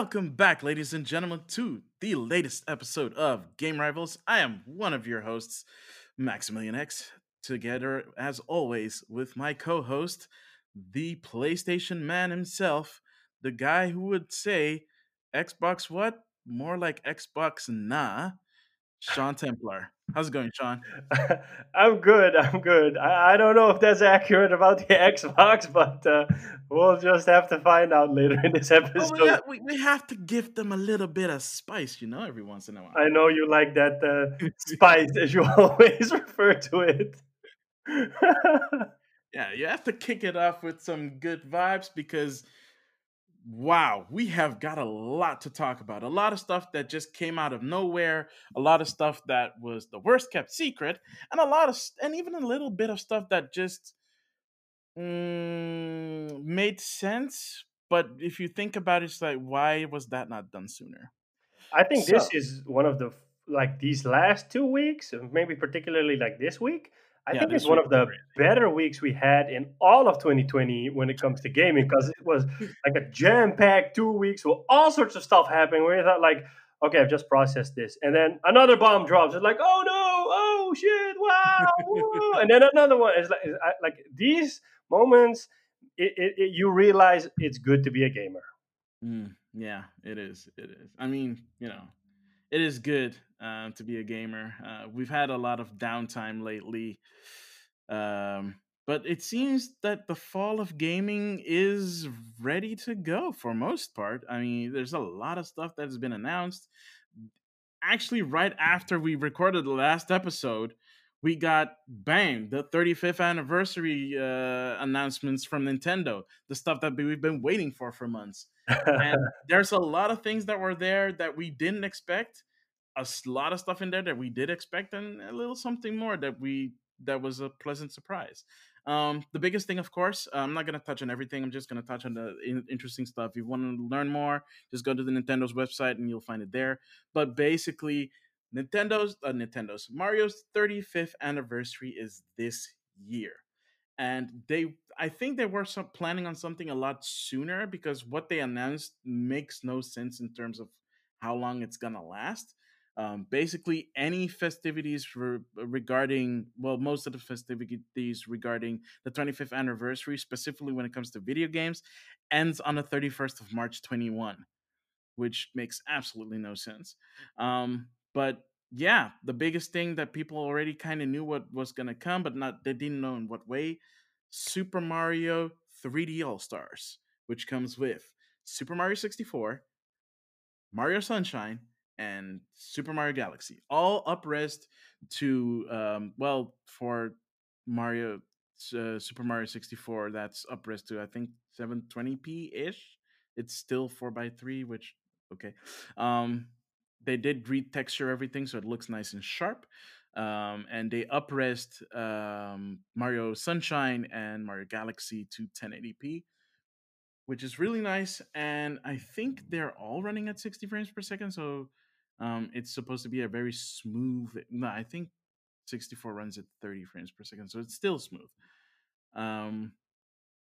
Welcome back, ladies and gentlemen, to the latest episode of Game Rivals. I am one of your hosts, Maximilian X, together, as always, with my co host, the PlayStation man himself, the guy who would say, Xbox what? More like Xbox nah, Sean Templar. How's it going, Sean? I'm good. I'm good. I, I, don't know if that's accurate about the Xbox, but uh, we'll just have to find out later in this episode. Oh, we, we, have to give them a little bit of spice, you know, every once in a while. I know you like that uh, spice, as you always refer to it. yeah, you have to kick it off with some good vibes because wow, we have got a lot to talk about. A lot of stuff that just came out of nowhere, a lot of stuff that was the worst kept secret, and a lot of, and even a little bit of stuff that just mm, made sense. But if you think about it, it's like, why was that not done sooner? I think so, this is one of the, like, these last two weeks, maybe particularly like this week, I yeah, think it's one of the better weeks we had in all of 2020 when it comes to gaming because it was like a jam-packed two weeks with all sorts of stuff happening. Where you thought like, okay, I've just processed this, and then another bomb drops. It's like, oh no, oh shit, wow, and then another one. It's like, like these moments, it, it, it, you realize it's good to be a gamer. Mm, yeah, it is. It is. I mean, you know, it is good uh, to be a gamer. Uh, we've had a lot of downtime lately, um, but it seems that the fall of gaming is ready to go for most part. I mean, there's a lot of stuff that has been announced. Actually, right after we recorded the last episode, we got bang the 35th anniversary uh, announcements from Nintendo, the stuff that we've been waiting for for months. and there's a lot of things that were there that we didn't expect, a lot of stuff in there that we did expect, and a little something more that we that was a pleasant surprise. Um, the biggest thing, of course, I'm not going to touch on everything. I'm just going to touch on the in- interesting stuff. If you want to learn more, just go to the Nintendo's website and you'll find it there. But basically, Nintendo's uh, Nintendo's Mario's 35th anniversary is this year, and they I think they were some, planning on something a lot sooner because what they announced makes no sense in terms of how long it's gonna last. Um, basically, any festivities for, regarding well, most of the festivities regarding the 25th anniversary, specifically when it comes to video games, ends on the 31st of March 21, which makes absolutely no sense. Um, but yeah, the biggest thing that people already kind of knew what was going to come, but not they didn't know in what way. Super Mario 3D All Stars, which comes with Super Mario 64, Mario Sunshine, and Super Mario Galaxy, all uprest to um, well for Mario uh, Super Mario 64. That's uprest to I think 720p ish. It's still four by three, which okay. Um, they did retexture everything so it looks nice and sharp. Um, and they uprest um, Mario Sunshine and Mario Galaxy to 1080p, which is really nice. And I think they're all running at 60 frames per second. So um, it's supposed to be a very smooth. No, I think 64 runs at 30 frames per second, so it's still smooth. Um,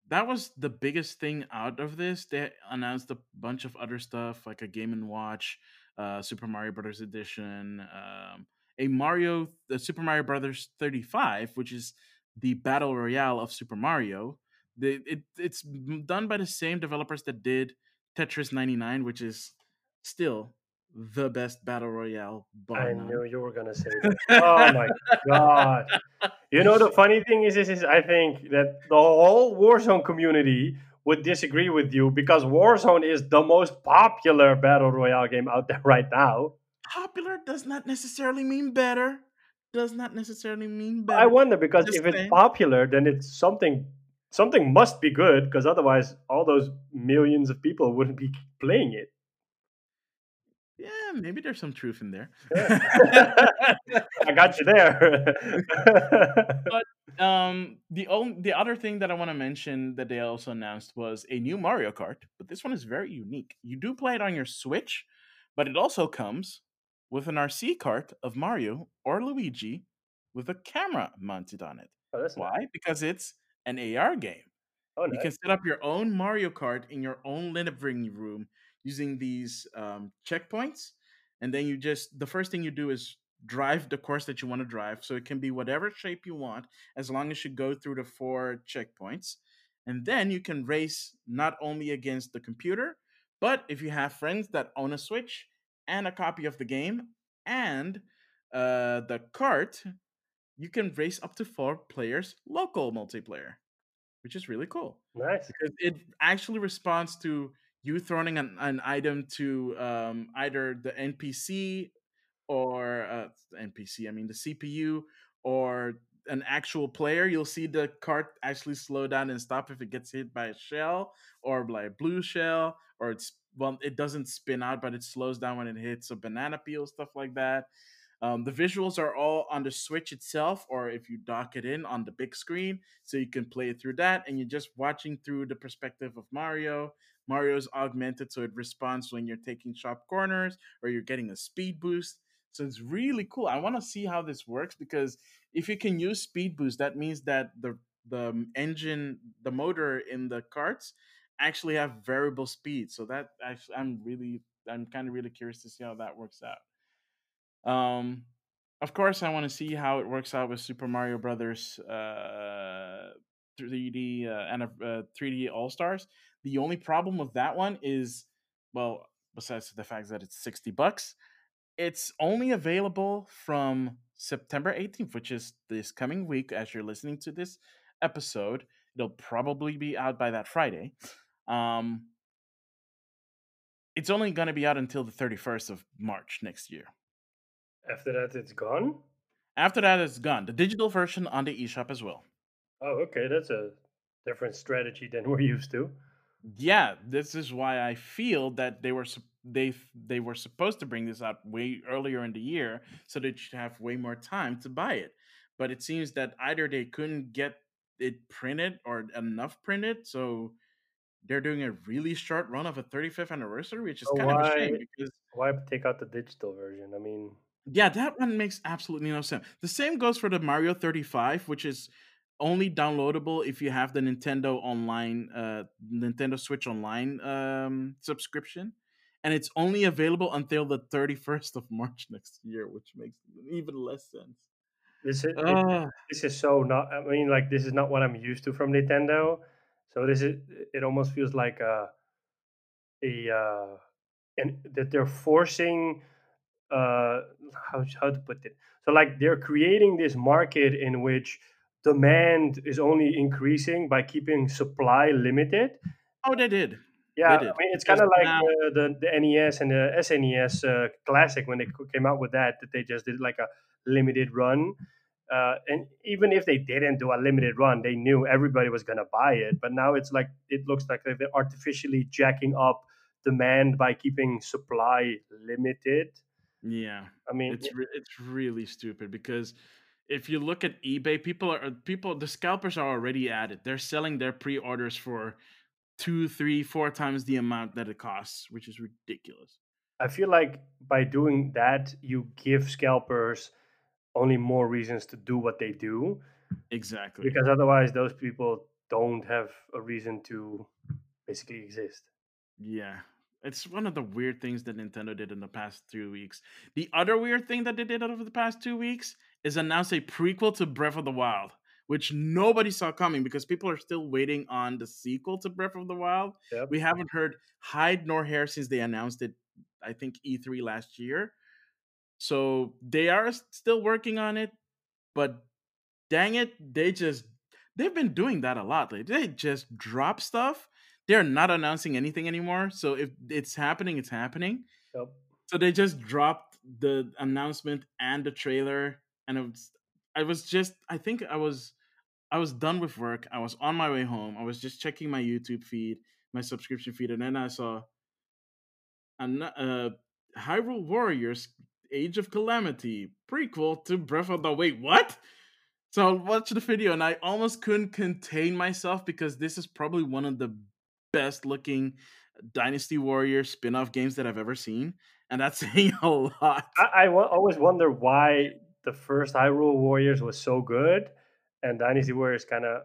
that was the biggest thing out of this. They announced a bunch of other stuff like a Game and Watch, uh, Super Mario Brothers edition, um, a Mario, the Super Mario Brothers 35, which is the battle royale of Super Mario. It, it's done by the same developers that did Tetris 99, which is still the best battle royale. By I none. knew you were gonna say that. oh my god! You know the funny thing is, is, is I think that the whole Warzone community would disagree with you because Warzone is the most popular battle royale game out there right now. Popular does not necessarily mean better. Does not necessarily mean better. I wonder because Just if saying. it's popular, then it's something something must be good because otherwise all those millions of people wouldn't be playing it yeah, maybe there's some truth in there. I got you there. but um, the only, the other thing that I want to mention that they also announced was a new Mario Kart, but this one is very unique. You do play it on your Switch, but it also comes with an RC cart of Mario or Luigi with a camera mounted on it. Oh, Why? Nice. Because it's an AR game. Oh, nice. You can set up your own Mario Kart in your own living room using these um, checkpoints, and then you just the first thing you do is drive the course that you want to drive. So it can be whatever shape you want, as long as you go through the four checkpoints, and then you can race not only against the computer, but if you have friends that own a Switch and a copy of the game and uh, the cart, you can race up to four players local multiplayer which is really cool. Nice. Because it actually responds to you throwing an, an item to um, either the NPC or uh, NPC, I mean the CPU or an actual player. You'll see the cart actually slow down and stop if it gets hit by a shell or by a blue shell, or it's well, it doesn't spin out, but it slows down when it hits a banana peel, stuff like that. Um, the visuals are all on the Switch itself, or if you dock it in on the big screen, so you can play it through that, and you're just watching through the perspective of Mario. Mario's augmented, so it responds when you're taking sharp corners or you're getting a speed boost. So it's really cool. I want to see how this works because if you can use speed boost, that means that the the engine, the motor in the carts actually have variable speed. So that actually, I'm really, I'm kind of really curious to see how that works out. Um, of course, I want to see how it works out with Super Mario Brothers uh, 3D uh, and uh, 3D All Stars. The only problem with that one is, well, besides the fact that it's 60 bucks, it's only available from September 18th, which is this coming week as you're listening to this episode. It'll probably be out by that Friday. Um, it's only going to be out until the 31st of March next year. After that, it's gone. After that, it's gone. The digital version on the eShop as well. Oh, okay, that's a different strategy than we're used to. Yeah, this is why I feel that they were they they were supposed to bring this out way earlier in the year so that you'd have way more time to buy it. But it seems that either they couldn't get it printed or enough printed, so they're doing a really short run of a 35th anniversary, which is so kind why, of a shame because why take out the digital version? I mean, yeah, that one makes absolutely no sense. The same goes for the Mario 35, which is only downloadable if you have the Nintendo Online, uh, Nintendo Switch Online um, subscription, and it's only available until the 31st of March next year, which makes even less sense. This is uh, this is so not. I mean, like this is not what I'm used to from Nintendo. So this is it. Almost feels like a a uh, and that they're forcing uh how how to put it so like they're creating this market in which demand is only increasing by keeping supply limited oh they did yeah they did. i mean it's kind of like now... the, the, the nes and the snes uh, classic when they came out with that that they just did like a limited run uh, and even if they didn't do a limited run, they knew everybody was going to buy it. But now it's like it looks like they're artificially jacking up demand by keeping supply limited. Yeah, I mean, it's re- it's really stupid because if you look at eBay, people are people the scalpers are already at it. They're selling their pre-orders for two, three, four times the amount that it costs, which is ridiculous. I feel like by doing that, you give scalpers only more reasons to do what they do. Exactly. Because otherwise, those people don't have a reason to basically exist. Yeah, it's one of the weird things that Nintendo did in the past two weeks. The other weird thing that they did over the past two weeks is announced a prequel to Breath of the Wild, which nobody saw coming because people are still waiting on the sequel to Breath of the Wild. Yep. We haven't heard hide nor hair since they announced it, I think, E3 last year. So they are still working on it, but dang it, they just they've been doing that a lot. They just drop stuff they're not announcing anything anymore. So if it's happening, it's happening. Yep. So they just dropped the announcement and the trailer, and was, I was just, I think I was, I was done with work. I was on my way home. I was just checking my YouTube feed, my subscription feed, and then I saw, a uh, Hyrule Warriors: Age of Calamity prequel to Breath of the. Wait, what? So I watched the video and I almost couldn't contain myself because this is probably one of the best looking Dynasty Warrior spin off games that I've ever seen. And that's saying a lot. I, I w- always wonder why the first Hyrule Warriors was so good and Dynasty Warriors kind of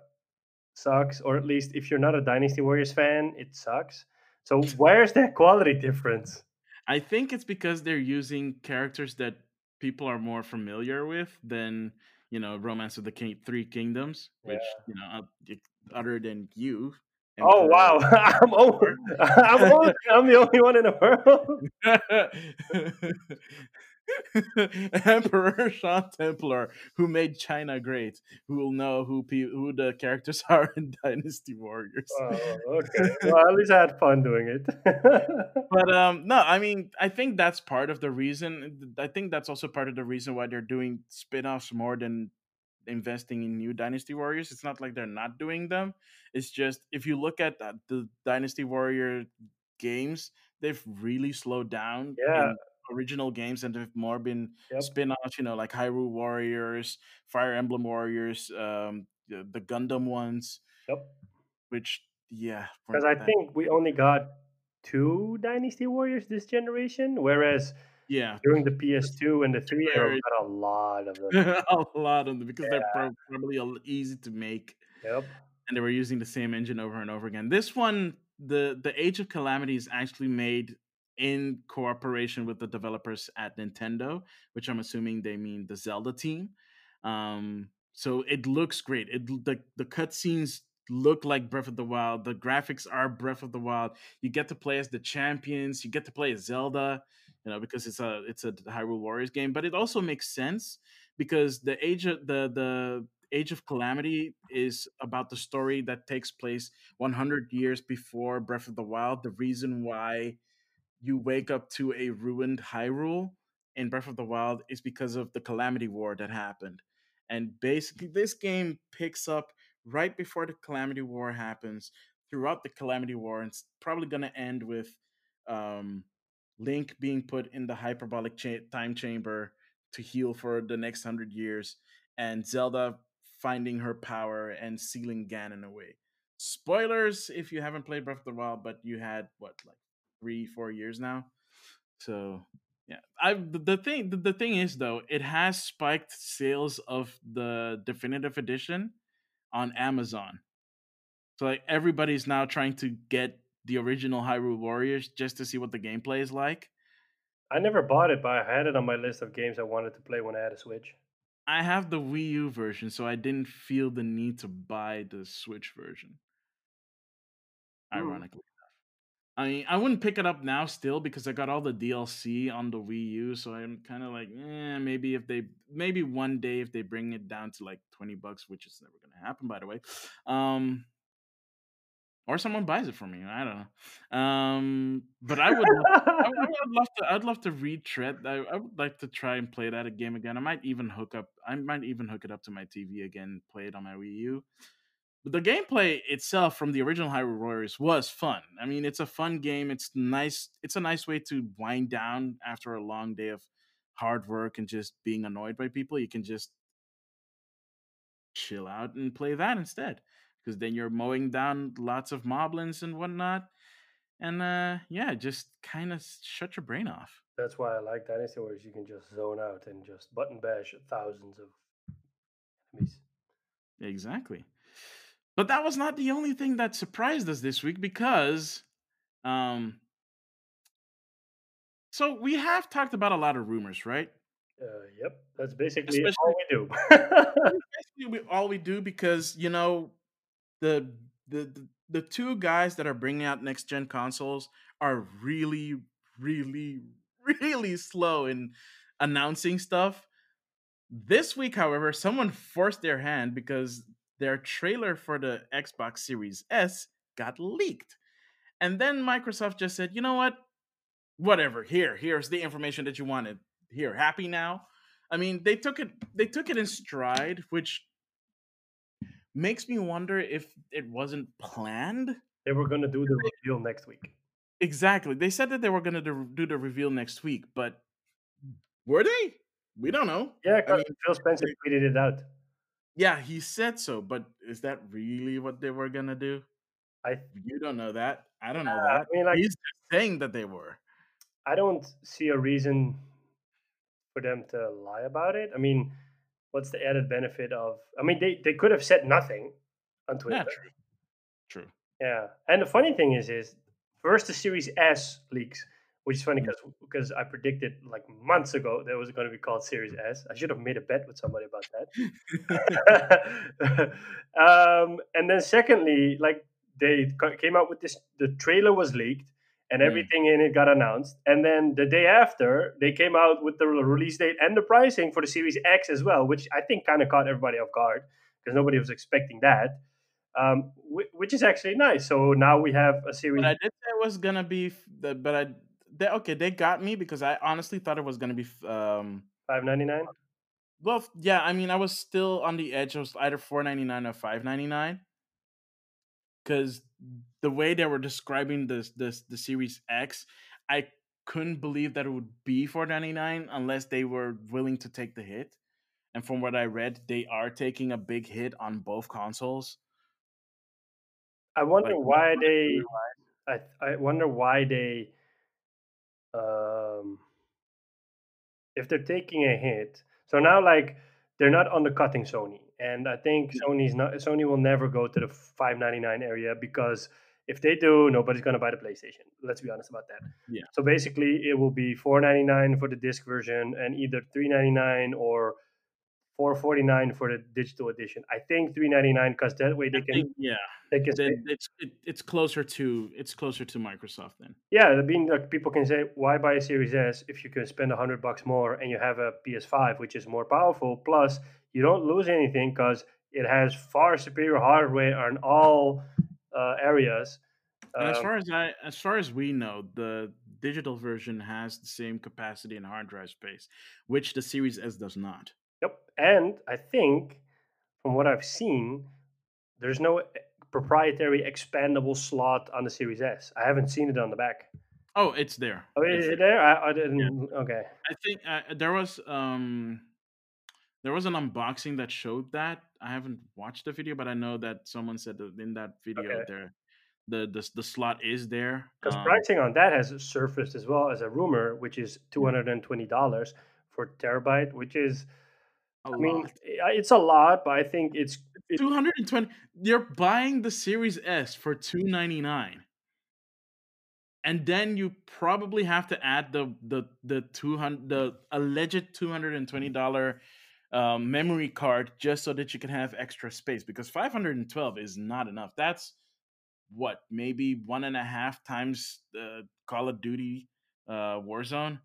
sucks, or at least if you're not a Dynasty Warriors fan, it sucks. So where's that quality difference? I think it's because they're using characters that people are more familiar with than you know Romance of the King- Three Kingdoms, which yeah. you know other than you. Oh wow! I'm over. I'm, over. I'm the only one in the world. Emperor Sean Templar, who made China great, who will know who pe- who the characters are in Dynasty Warriors. Oh, okay. Well, at least I had fun doing it. but um, no, I mean, I think that's part of the reason. I think that's also part of the reason why they're doing spin-offs more than investing in new Dynasty Warriors. It's not like they're not doing them. It's just if you look at the Dynasty Warrior games, they've really slowed down. Yeah original games and have more been yep. spin-offs, you know, like Hyrule Warriors, Fire Emblem Warriors, um, the, the Gundam ones. Yep. Which, yeah. Because I think we only got two Dynasty Warriors this generation, whereas yeah, during the PS2 and the 3 era, we got a lot of them. a lot of them because yeah. they're probably easy to make. Yep. And they were using the same engine over and over again. This one, the the Age of Calamity is actually made in cooperation with the developers at Nintendo, which I'm assuming they mean the Zelda team. Um, so it looks great. It the the cutscenes look like Breath of the Wild. The graphics are Breath of the Wild. You get to play as the champions. You get to play as Zelda. You know because it's a it's a Hyrule Warriors game, but it also makes sense because the age of the the Age of Calamity is about the story that takes place 100 years before Breath of the Wild. The reason why you wake up to a ruined Hyrule in Breath of the Wild is because of the Calamity War that happened. And basically, this game picks up right before the Calamity War happens, throughout the Calamity War, and it's probably going to end with um, Link being put in the hyperbolic cha- time chamber to heal for the next hundred years, and Zelda finding her power and sealing Ganon away. Spoilers if you haven't played Breath of the Wild, but you had what like three four years now. So yeah i the, thing the, the thing is though it has spiked sales of the definitive edition on amazon. So like everybody's now trying to get the original hyrule warriors just to see what the gameplay is like. I never bought it but i had it on my list of games i wanted to play when i had a switch. I have the wii u version so i didn't feel the need to buy the switch version hmm. ironically I mean, I wouldn't pick it up now still because I got all the DLC on the Wii U, so I'm kind of like, eh, maybe if they, maybe one day if they bring it down to like twenty bucks, which is never gonna happen, by the way, um, or someone buys it for me. I don't know, um, but I would, love, I, I, would love to, I'd love to retread. I, I would like to try and play that game again. I might even hook up, I might even hook it up to my TV again, play it on my Wii U the gameplay itself from the original Hyrule Warriors was fun. I mean, it's a fun game. It's nice. It's a nice way to wind down after a long day of hard work and just being annoyed by people. You can just chill out and play that instead, because then you're mowing down lots of moblins and whatnot. And uh, yeah, just kind of shut your brain off. That's why I like Dynasty Warriors. You can just zone out and just button bash thousands of enemies. Exactly. But that was not the only thing that surprised us this week because um so we have talked about a lot of rumors, right? Uh, yep, that's basically Especially, all we do. basically, we, all we do because you know the, the the the two guys that are bringing out next gen consoles are really, really, really slow in announcing stuff. This week, however, someone forced their hand because their trailer for the Xbox Series S got leaked. And then Microsoft just said, you know what? Whatever. Here, here's the information that you wanted. Here, happy now? I mean, they took it they took it in stride, which makes me wonder if it wasn't planned. They were going to do the reveal next week. Exactly. They said that they were going to do the reveal next week, but were they? We don't know. Yeah, I mean, Phil Spencer tweeted it out. Yeah, he said so, but is that really what they were gonna do? I you don't know that. I don't know that. I mean, like, He's saying that they were. I don't see a reason for them to lie about it. I mean, what's the added benefit of? I mean, they they could have said nothing, on Twitter. Yeah, true. True. Yeah, and the funny thing is, is first the Series S leaks, which is funny because mm. because I predicted like months ago that it was going to be called Series S. I should have made a bet with somebody about that. um, and then secondly, like they came out with this, the trailer was leaked and mm. everything mm. in it got announced. And then the day after, they came out with the release date and the pricing for the Series X as well, which I think kind of caught everybody off guard because nobody was expecting that um, which is actually nice. So now we have a series. But I did say it was gonna be, but I they, okay, they got me because I honestly thought it was gonna be um five ninety nine. Well, yeah, I mean, I was still on the edge. It was either four ninety nine or five ninety nine. Because the way they were describing this this the Series X, I couldn't believe that it would be four ninety nine unless they were willing to take the hit. And from what I read, they are taking a big hit on both consoles. I wonder like, why they. I I wonder why they. Um, if they're taking a hit, so now like they're not undercutting Sony, and I think Sony's not. Sony will never go to the five ninety nine area because if they do, nobody's gonna buy the PlayStation. Let's be honest about that. Yeah. So basically, it will be four ninety nine for the disc version, and either three ninety nine or 449 for the digital edition. I think 399 because that way they can think, yeah they can say, it's it, it's closer to it's closer to Microsoft then. Yeah, I mean like people can say why buy a Series S if you can spend a hundred bucks more and you have a PS5 which is more powerful. Plus you don't lose anything because it has far superior hardware on all uh, areas. Um, as far as I, as far as we know, the digital version has the same capacity and hard drive space, which the Series S does not. Yep. And I think from what I've seen, there's no eh, proprietary expandable slot on the Series S. I haven't seen it on the back. Oh, it's there. Oh, is it there? I, I didn't. Yeah. Okay. I think uh, there was um there was an unboxing that showed that. I haven't watched the video, but I know that someone said that in that video okay. there the, the the slot is there. Because um, pricing on that has surfaced as well as a rumor, which is two hundred and twenty dollars for terabyte, which is a I lot. mean, it's a lot, but I think it's, it's 220. You're buying the Series S for 299. And then you probably have to add the the the 200 the alleged $220 um, memory card just so that you can have extra space because 512 is not enough. That's what maybe one and a half times the Call of Duty uh, Warzone,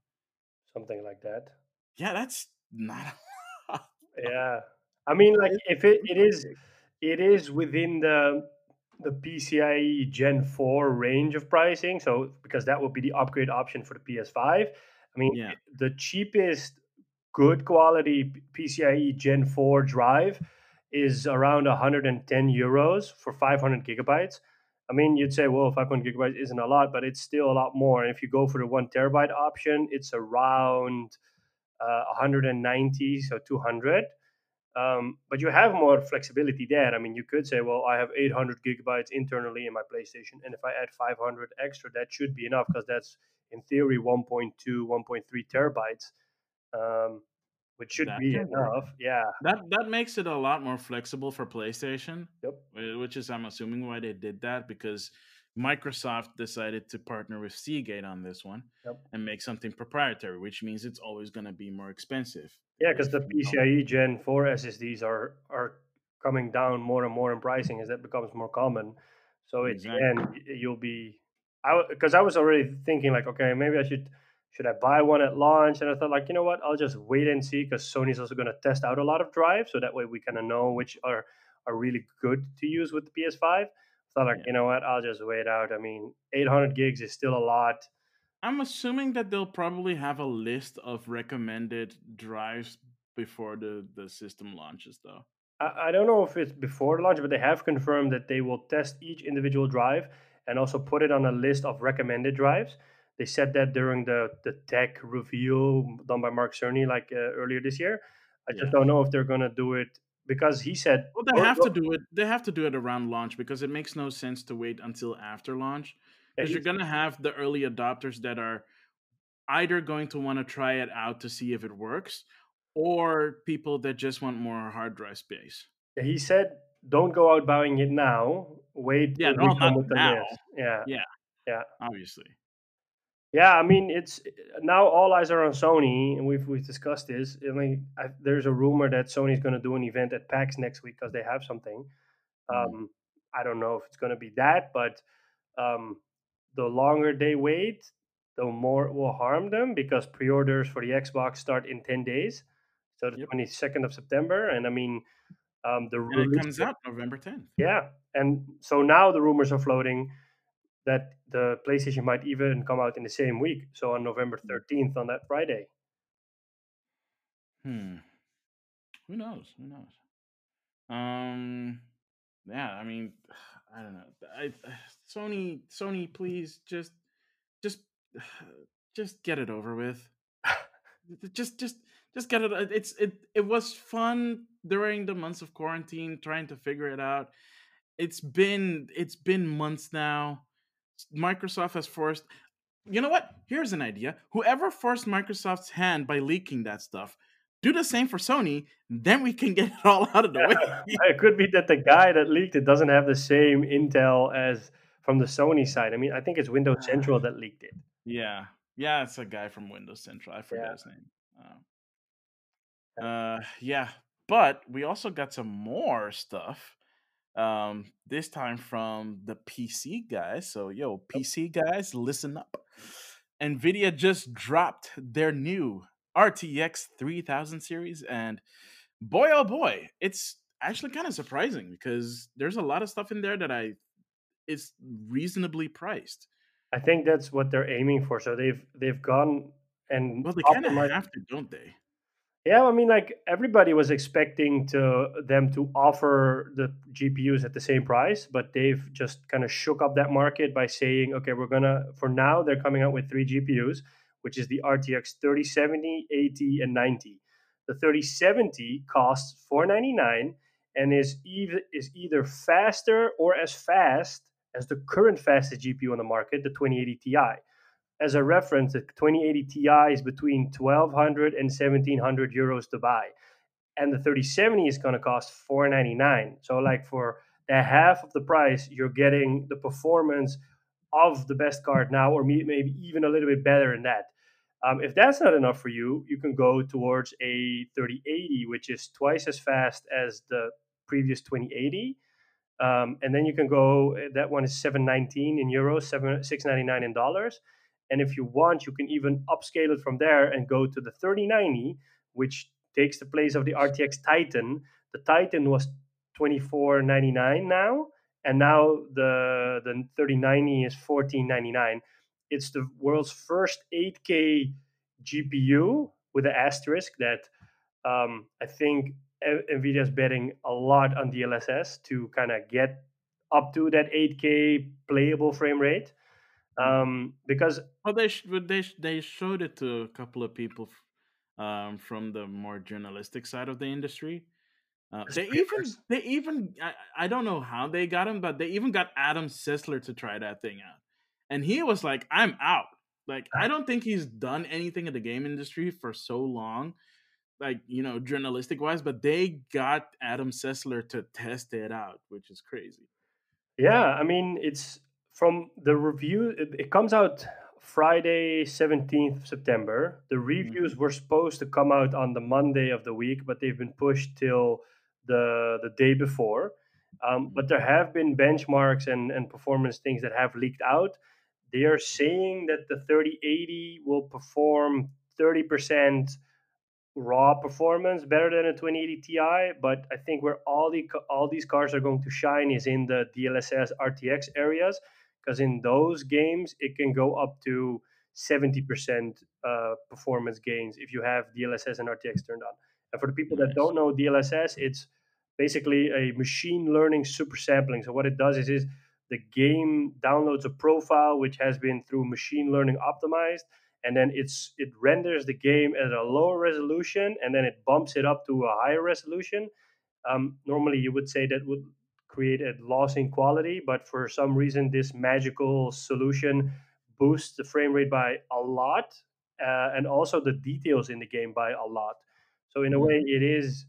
something like that. Yeah, that's not yeah, I mean, like if it, it is, it is within the the PCIe Gen four range of pricing. So because that would be the upgrade option for the PS5. I mean, yeah. the cheapest good quality PCIe Gen four drive is around 110 euros for 500 gigabytes. I mean, you'd say, well, 500 gigabytes isn't a lot, but it's still a lot more. And if you go for the one terabyte option, it's around uh, 190, so 200. Um, but you have more flexibility there. I mean, you could say, well, I have 800 gigabytes internally in my PlayStation, and if I add 500 extra, that should be enough because that's in theory 1.2, 1.3 terabytes, um, which should that be enough. Work. Yeah, that that makes it a lot more flexible for PlayStation. Yep. Which is, I'm assuming, why they did that because Microsoft decided to partner with Seagate on this one yep. and make something proprietary, which means it's always going to be more expensive. Yeah, because the PCIe Gen 4 SSDs are are coming down more and more in pricing as that becomes more common. So at exactly. the end, you'll be, I because I was already thinking like, okay, maybe I should should I buy one at launch? And I thought like, you know what, I'll just wait and see because Sony's also going to test out a lot of drives, so that way we kind of know which are are really good to use with the PS5 like, yeah. you know what, I'll just wait out. I mean, 800 gigs is still a lot. I'm assuming that they'll probably have a list of recommended drives before the, the system launches, though. I, I don't know if it's before the launch, but they have confirmed that they will test each individual drive and also put it on a list of recommended drives. They said that during the, the tech reveal done by Mark Cerny like uh, earlier this year. I just yeah. don't know if they're going to do it because he said well they have to do it they have to do it around launch because it makes no sense to wait until after launch because you're going to have the early adopters that are either going to want to try it out to see if it works or people that just want more hard drive space he said don't go out buying it now. Wait yeah, no, not now. Yeah, Yeah, yeah, obviously. Yeah. I mean, it's now all eyes are on Sony, and we've we've discussed this. I mean, I, there's a rumor that Sony's going to do an event at PAX next week because they have something. Mm. Um, I don't know if it's going to be that, but um, the longer they wait, the more it will harm them because pre-orders for the Xbox start in ten days, so the Yep. twenty second of September. And I mean, um, the And it comes out November 10th. yeah, and so now the rumors are floating that the PlayStation might even come out in the same week, so on November thirteenth on that Friday. Hmm. Who knows? Who knows? Um. Yeah. I mean, I don't know. I Sony. Sony, please just, just, just get it over with. Just, just, just get it. uh, It's it. It was fun during the months of quarantine trying to figure it out. It's been it's been months now. Microsoft has forced. You know what? Here's an idea. Whoever forced Microsoft's hand by leaking that stuff, do the same for Sony. Then we can get it all out of the way. it could be that the guy that leaked it doesn't have the same intel as from the Sony side. I mean, I think it's Windows Central that leaked it. yeah, yeah. It's a guy from Windows Central. I forget Yeah. his name. Um, uh, yeah. But we also got some more stuff. Um, this time from the PC guys. So, yo, PC guys, listen up. Nvidia just dropped their new RTX 3000 series, and boy, oh boy, it's actually kind of surprising because there's a lot of stuff in there that I is reasonably priced. I think that's what they're aiming for. So they've they've gone and Well, they kind of have to, don't they? Yeah, I mean, like everybody was expecting to them to offer the GPUs at the same price, but they've just kind of shook up that market by saying, okay, we're gonna for now they're coming out with three GPUs, which is the RTX 3070, 80, and 90. The 3070 costs 499 and is either is either faster or as fast as the current fastest GPU on the market, the 2080 Ti as a reference, the 2080 Ti is between 1200 and 1700 euros to buy. And the 3070 is going to cost 499. So, like, for the half of the price, you're getting the performance of the best card now, or maybe even a little bit better than that. Um, if that's not enough for you, you can go towards a 3080, which is twice as fast as the previous 2080. Um, and then you can go, that one is 719 in euros, seven, 699 in dollars. And if you want, you can even upscale it from there and go to the 3090, which takes the place of the RTX Titan. The Titan was 24.99 now, and now the the 3090 is 14.99. It's the world's first 8K GPU with an asterisk that um, I think Nvidia is betting a lot on DLSS to kind of get up to that 8K playable frame rate. Um, because Well, they sh- they sh- they showed it to a couple of people um, from the more journalistic side of the industry. Uh, they even they even I, I don't know how they got him, but they even got Adam Sessler to try that thing out, and he was like, "I'm out." Like I don't think he's done anything in the game industry for so long, like you know, journalistic wise. But they got Adam Sessler to test it out, which is crazy. Yeah, I mean, it's from the review. It, it comes out Friday, 17th September. The reviews were supposed to come out on the Monday of the week, but they've been pushed till the the day before. Um, but there have been benchmarks and, and performance things that have leaked out. They are saying that the 3080 will perform 30% raw performance better than a 2080 Ti, but I think where all the all these cars are going to shine is in the DLSS RTX areas, because in those games it can go up to 70% uh, performance gains if you have DLSS and RTX turned on. And for the people that don't know DLSS, it's basically a machine learning super sampling. So what it does is, is the game downloads a profile which has been through machine learning optimized and then it's it renders the game at a lower resolution and then it bumps it up to a higher resolution um, normally you would say that would create a loss in quality but for some reason this magical solution boosts the frame rate by a lot uh, and also the details in the game by a lot. So in a way it is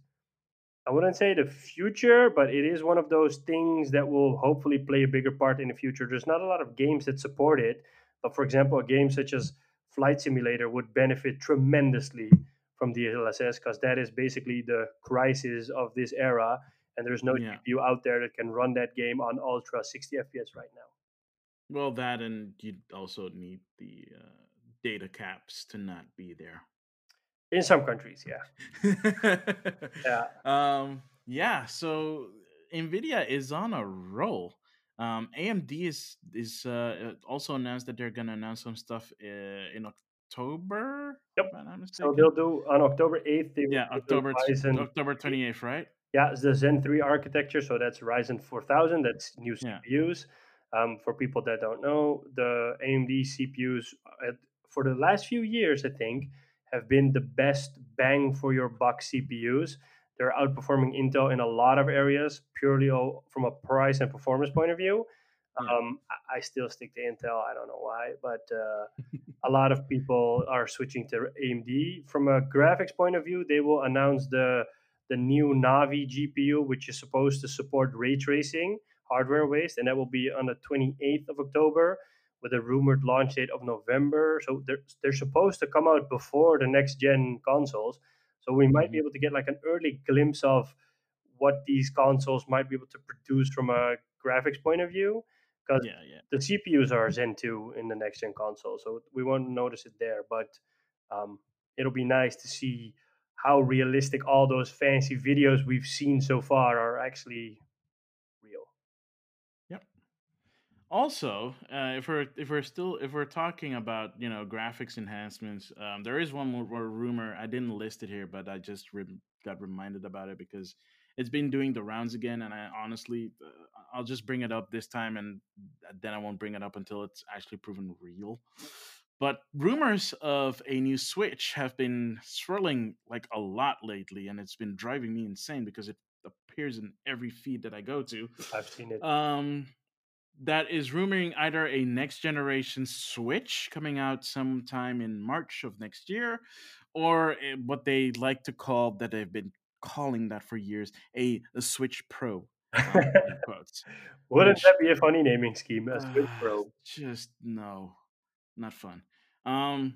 I wouldn't say the future, but it is one of those things that will hopefully play a bigger part in the future. There's not a lot of games that support it, but for example, a game such as Flight Simulator would benefit tremendously from DLSS because that is basically the Crysis of this era, and there's no yeah. GPU out there that can run that game on ultra 60 FPS right now. Well, that and you also need the uh, data caps to not be there. In some countries, yeah. yeah. Um, yeah. So Nvidia is on a roll. Um, AMD is is uh, also announced that they're gonna announce some stuff uh, in October. Yep. So they'll do on October eighth. Yeah, October Ryzen, October twenty eighth, right? Yeah, it's the Zen three architecture. So that's Ryzen four thousand. That's new CPUs. Um, for people that don't know, the AMD CPUs uh, for the last few years, I think, have been the best bang for your buck CPUs. They're outperforming Intel in a lot of areas, purely from a price and performance point of view. Yeah. Um, I still stick to Intel. I don't know why, but uh, a lot of people are switching to AMD. From a graphics point of view, they will announce the the new Navi GPU, which is supposed to support ray tracing hardware waste, and that will be on the 28th of October with a rumored launch date of November. So they're they're supposed to come out before the next gen consoles. So we might be mm-hmm. able to get like an early glimpse of what these consoles might be able to produce from a graphics point of view. Because yeah, yeah. the CPUs are Zen 2 in the next gen console, so we won't notice it there. But um, it'll be nice to see how realistic all those fancy videos we've seen so far are actually real. Yep. also uh, if we're if we're still if we're talking about you know graphics enhancements um, there is one more, more, rumor i didn't list it here but i just re- got reminded about it because it's been doing the rounds again and i honestly uh, i'll just bring it up this time and then i won't bring it up until it's actually proven real but rumors of a new switch have been swirling like a lot lately and it's been driving me insane because it appears in every feed that i go to i've seen it um that is rumoring either a next generation Switch coming out sometime in March of next year, or what they like to call that they've been calling that for years a, a Switch Pro. Um, Wouldn't Which, that be a funny naming scheme? A Switch uh, Pro. Just no, not fun. Um,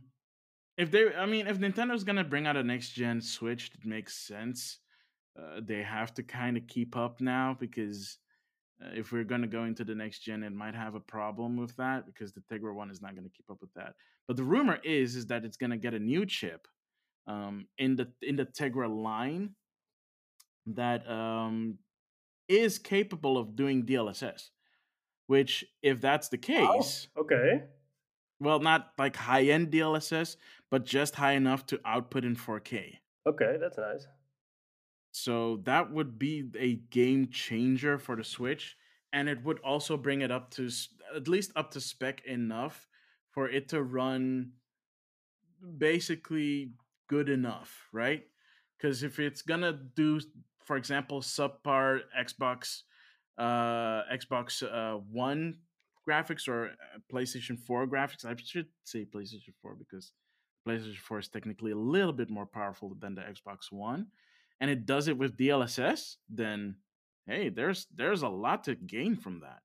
if they, I mean, if Nintendo's gonna bring out a next gen Switch, it makes sense. Uh, they have to kind of keep up now because uh, if we're to go into the next gen, it might have a problem with that because the Tegra one is not to keep up with that. But the rumor is is that it's to get a new chip um, in the in the Tegra line that um, is capable of doing DLSS. Which, if that's the case, oh, okay. Well, not like high end DLSS, but just high enough to output in 4K. Okay, that's nice. So that would be a game changer for the Switch, and it would also bring it up to at least up to spec enough for it to run basically good enough, right? Because if it's gonna do, for example, subpar Xbox, uh, Xbox uh, One graphics or uh, PlayStation Four graphics, I should say PlayStation Four because PlayStation Four is technically a little bit more powerful than the Xbox One and it does it with DLSS, then hey, there's there's a lot to gain from that.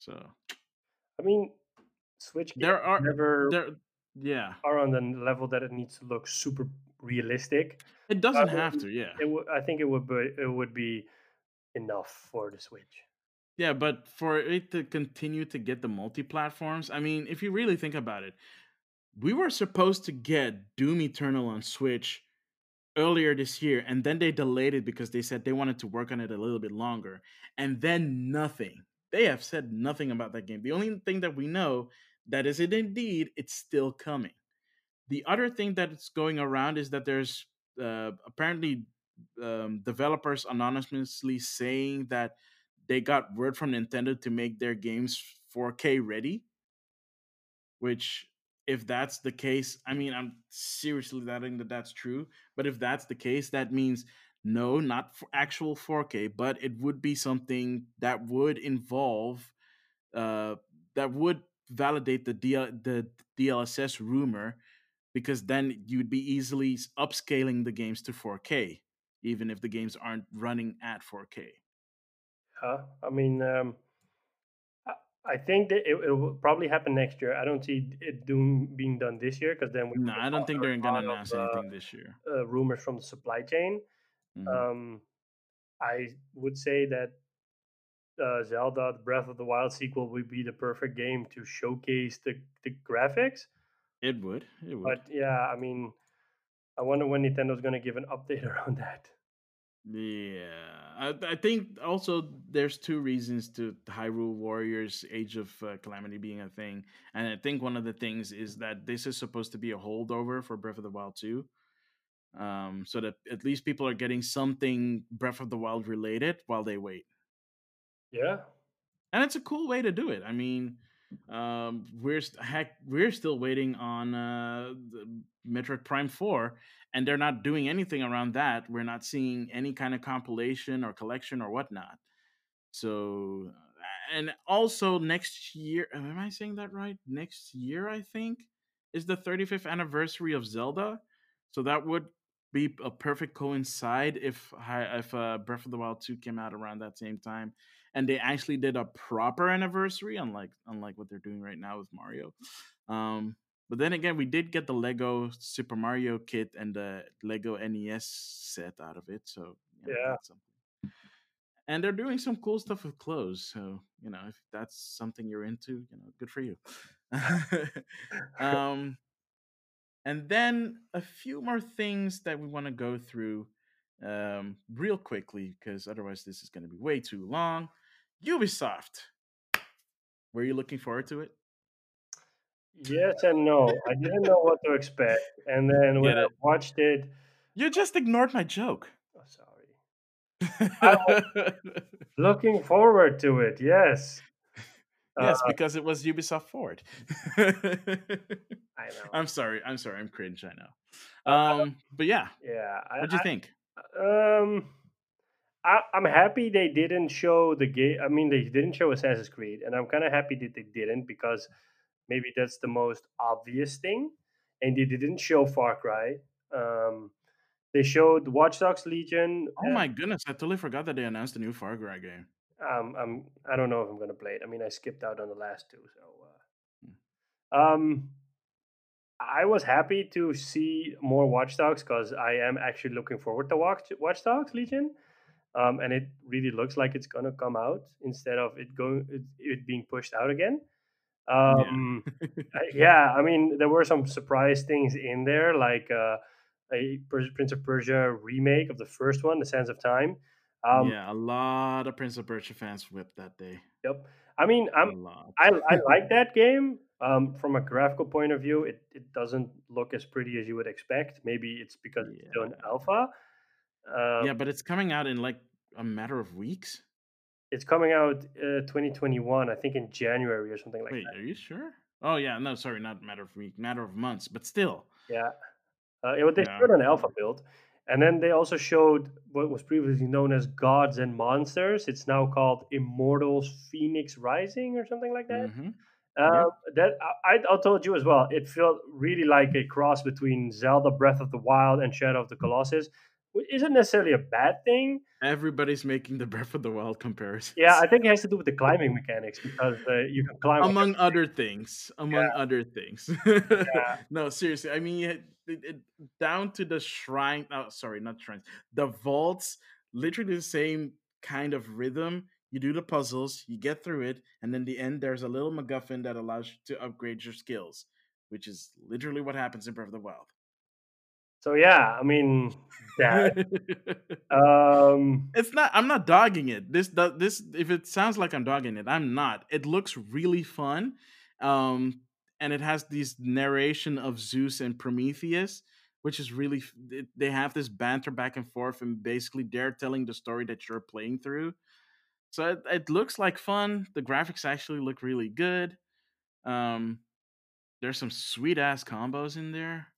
So, I mean, Switch there are never there, yeah are on the level that it needs to look super realistic. It doesn't have to, yeah. It w- I think it would be it would be enough for the Switch. Yeah, but for it to continue to get the multi platforms, I mean, if you really think about it, we were supposed to get Doom Eternal on Switch earlier this year and then they delayed it because they said they wanted to work on it a little bit longer and then nothing. They have said nothing about that game. The only thing that we know that is it indeed it's still coming. The other thing that's going around is that there's uh, apparently um, developers anonymously saying that they got word from nintendo to make their games 4k ready which if that's the case, I mean, I'm seriously doubting that that's true. But if that's the case, that means no, not for actual 4K, but it would be something that would involve, uh, that would validate the DL, the DLSS rumor, because then you'd be easily upscaling the games to 4K. even if the games aren't running at 4K. Uh, I mean, um, I think that it, it, will probably happen next year. I don't see it doing being done this year because then we. No, I don't think they're going to announce of, anything uh, this year. Uh, rumors from the supply chain. Mm-hmm. Um, I would say that uh, Zelda: the Breath of the Wild sequel would be the perfect game to showcase the the graphics. It would. It would. But yeah, I mean, I wonder when Nintendo's going to give an update around that. Yeah, I, I, think also there's two reasons to Hyrule Warriors Age of uh, Calamity being a thing, and I think one of the things is that this is supposed to be a holdover for Breath of the Wild 2, um, so that at least people are getting something Breath of the Wild related while they wait. Yeah, and it's a cool way to do it. I mean, um, we're heck, we're still waiting on uh, Metroid Prime Four, and they're not doing anything around that. We're not seeing any kind of compilation or collection or whatnot. So, and also next year, am I saying that right? Next year, I think, is the 35th anniversary of Zelda. So that would be a perfect coincide if if uh, Breath of the Wild 2 came out around that same time, and they actually did a proper anniversary, unlike unlike what they're doing right now with Mario. Um, but then again, we did get the Lego Super Mario kit and the Lego NES set out of it. So you know, yeah, and they're doing some cool stuff with clothes. So you know, if that's something you're into, you know, good for you. um, and then a few more things that we want to go through um, real quickly because otherwise this is going to be way too long. Ubisoft. Were you looking forward to it? Yes and no. I didn't know what to expect, and then when I watched it, you just ignored my joke. Oh, sorry. looking forward to it. Yes. Yes, uh, because it was Ubisoft Forward. I know. I'm sorry. I'm sorry. I'm cringe. I know. Um, but yeah. Yeah. What do you I, think? Um, I, am happy they didn't show the game. I mean, they didn't show Assassin's Creed, and I'm kind of happy that they didn't because maybe that's the most obvious thing. And they didn't show Far Cry. Um, they showed Watch Dogs Legion. Oh my goodness! I totally forgot that they announced a new Far Cry game. Um, I'm I don't know if I'm gonna play it. I mean, I skipped out on the last two, so. Uh, hmm. um, I was happy to see more Watch Dogs because I am actually looking forward to Watch Watch Dogs Legion. Um, and it really looks like it's gonna come out instead of it going it, it being pushed out again. Um, yeah. yeah. I mean, there were some surprise things in there, like uh, a Prince of Persia remake of the first one, The Sands of Time. Um, yeah, a lot of Prince of Persia fans whipped that day. Yep. I mean, I'm, I I like that game. Um, from a graphical point of view, it, it doesn't look as pretty as you would expect. Maybe it's because yeah. it's still an alpha. Uh, yeah, but it's coming out in like a matter of weeks. It's coming out uh, 2021, I think in January or something like Wait, that. are you sure? Oh yeah, no, sorry, not matter of week, matter of months, but still. Yeah, uh, it, they yeah. showed an alpha build, and then they also showed what was previously known as Gods and Monsters. It's now called Immortals: Phoenix Rising or something like that. Mm-hmm. Uh, That I, I told you as well. It felt really like a cross between Zelda: Breath of the Wild and Shadow of the Colossus, which isn't necessarily a bad thing. Everybody's making the Breath of the Wild comparison. Yeah, I think it has to do with the climbing mechanics because uh, you can climb among other things. Among yeah. other things. yeah. No, seriously. I mean, it, it, down to the shrine. Oh, sorry, not shrines. The vaults. Literally the same kind of rhythm. You do the puzzles, you get through it, and then the end there's a little MacGuffin that allows you to upgrade your skills, which is literally what happens in Breath of the Wild. So yeah, I mean that. um, it's not. I'm not dogging it. This this if it sounds like I'm dogging it, I'm not. It looks really fun, um, and it has these narration of Zeus and Prometheus, which is really. They have this banter back and forth, and basically they're telling the story that you're playing through. So it, it looks like fun. The graphics actually look really good. Um, there's some sweet ass combos in there.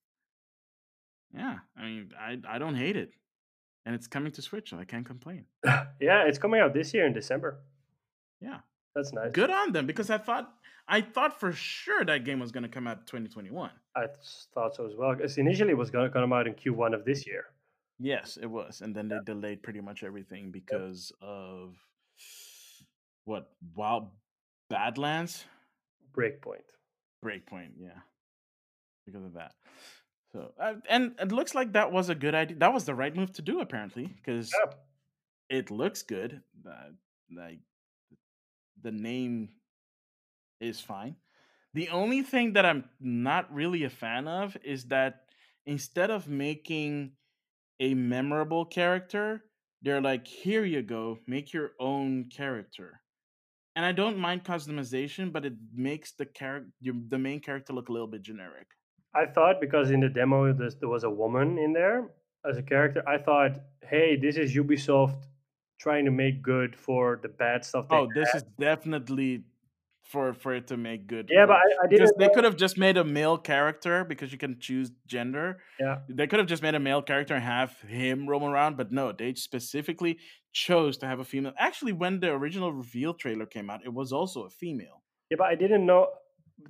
Yeah, I mean, I I don't hate it, and it's coming to Switch, so I can't complain. yeah, it's coming out this year in December. Yeah, that's nice. Good on them because I thought I thought for sure that game was going to come out 2021. I thought so as well. Because initially it was going to come out in Q1 of this year. Yes, it was, and then they delayed pretty much everything because of what? Wild Badlands? Breakpoint. Breakpoint, yeah. Because of that. So, uh, and it looks like that was a good idea. That was the right move to do, apparently, because Yeah. it looks good. Uh, like the name is fine. The only thing that I'm not really a fan of is that instead of making a memorable character, they're like, here you go, make your own character. And I don't mind customization, but it makes the character, the main character, look a little bit generic. I thought because in the demo there was a woman in there as a character, I thought, hey, this is Ubisoft trying to make good for the bad stuff. oh, this had. is definitely for for it to make good. Yeah, for, but I, I didn't. they could have just made a male character because you can choose gender. Yeah, they could have just made a male character and have him roam around, but no, they specifically chose to have a female. Actually, when the original reveal trailer came out, it was also a female. Yeah, but I didn't know.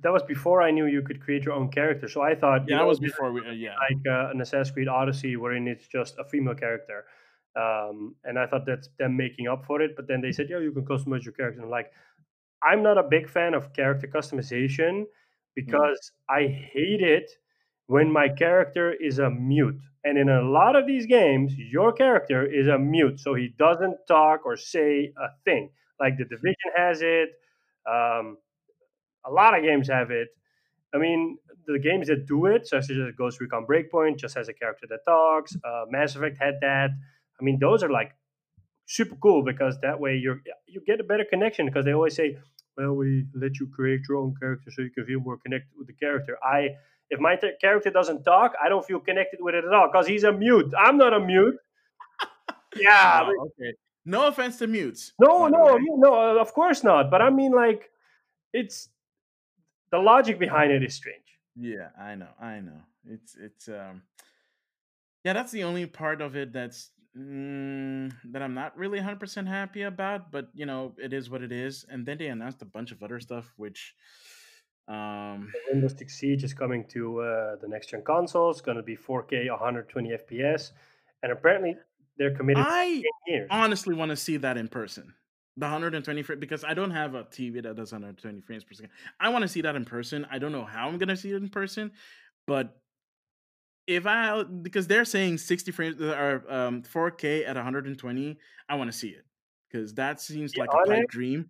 That was before I knew you could create your own character. So I thought, yeah, that was before we, uh, yeah, like uh, an Assassin's Creed Odyssey, wherein it's just a female character. Um, and I thought that's them making up for it. But then they said, yeah, you can customize your character. And I'm like, I'm not a big fan of character customization because mm. I hate it when my character is a mute. And in a lot of these games, your character is a mute. So he doesn't talk or say a thing. Like the Division has it. Um, a lot of games have it. I mean, the games that do it, such as Ghost Recon Breakpoint, just has a character that talks. Uh, Mass Effect had that. I mean, those are like super cool because that way you you get a better connection because they always say, "Well, we let you create your own character so you can feel more connected with the character." I if my t- character doesn't talk, I don't feel connected with it at all because he's a mute. I'm not a mute. yeah. Oh, okay. No offense to mutes. No, no, no. Of course not. But I mean, like, it's the logic behind it is strange. Yeah, I know, I know. It's it's um yeah, that's the only part of it that's mm, that I'm not really 100% happy about, but you know, it is what it is. And then they announced a bunch of other stuff which um Rainbow Six Siege is coming to uh, the next gen consoles, going to be 4K 120 FPS, and apparently they're committed I honestly want to see that in person the 120 frames because I don't have a TV that does 120 frames per second. I want to see that in person. I don't know how I'm gonna see it in person, but if I because they're saying 60 frames uh, or um, 4K at 120, I want to see it because that seems like a pipe dream.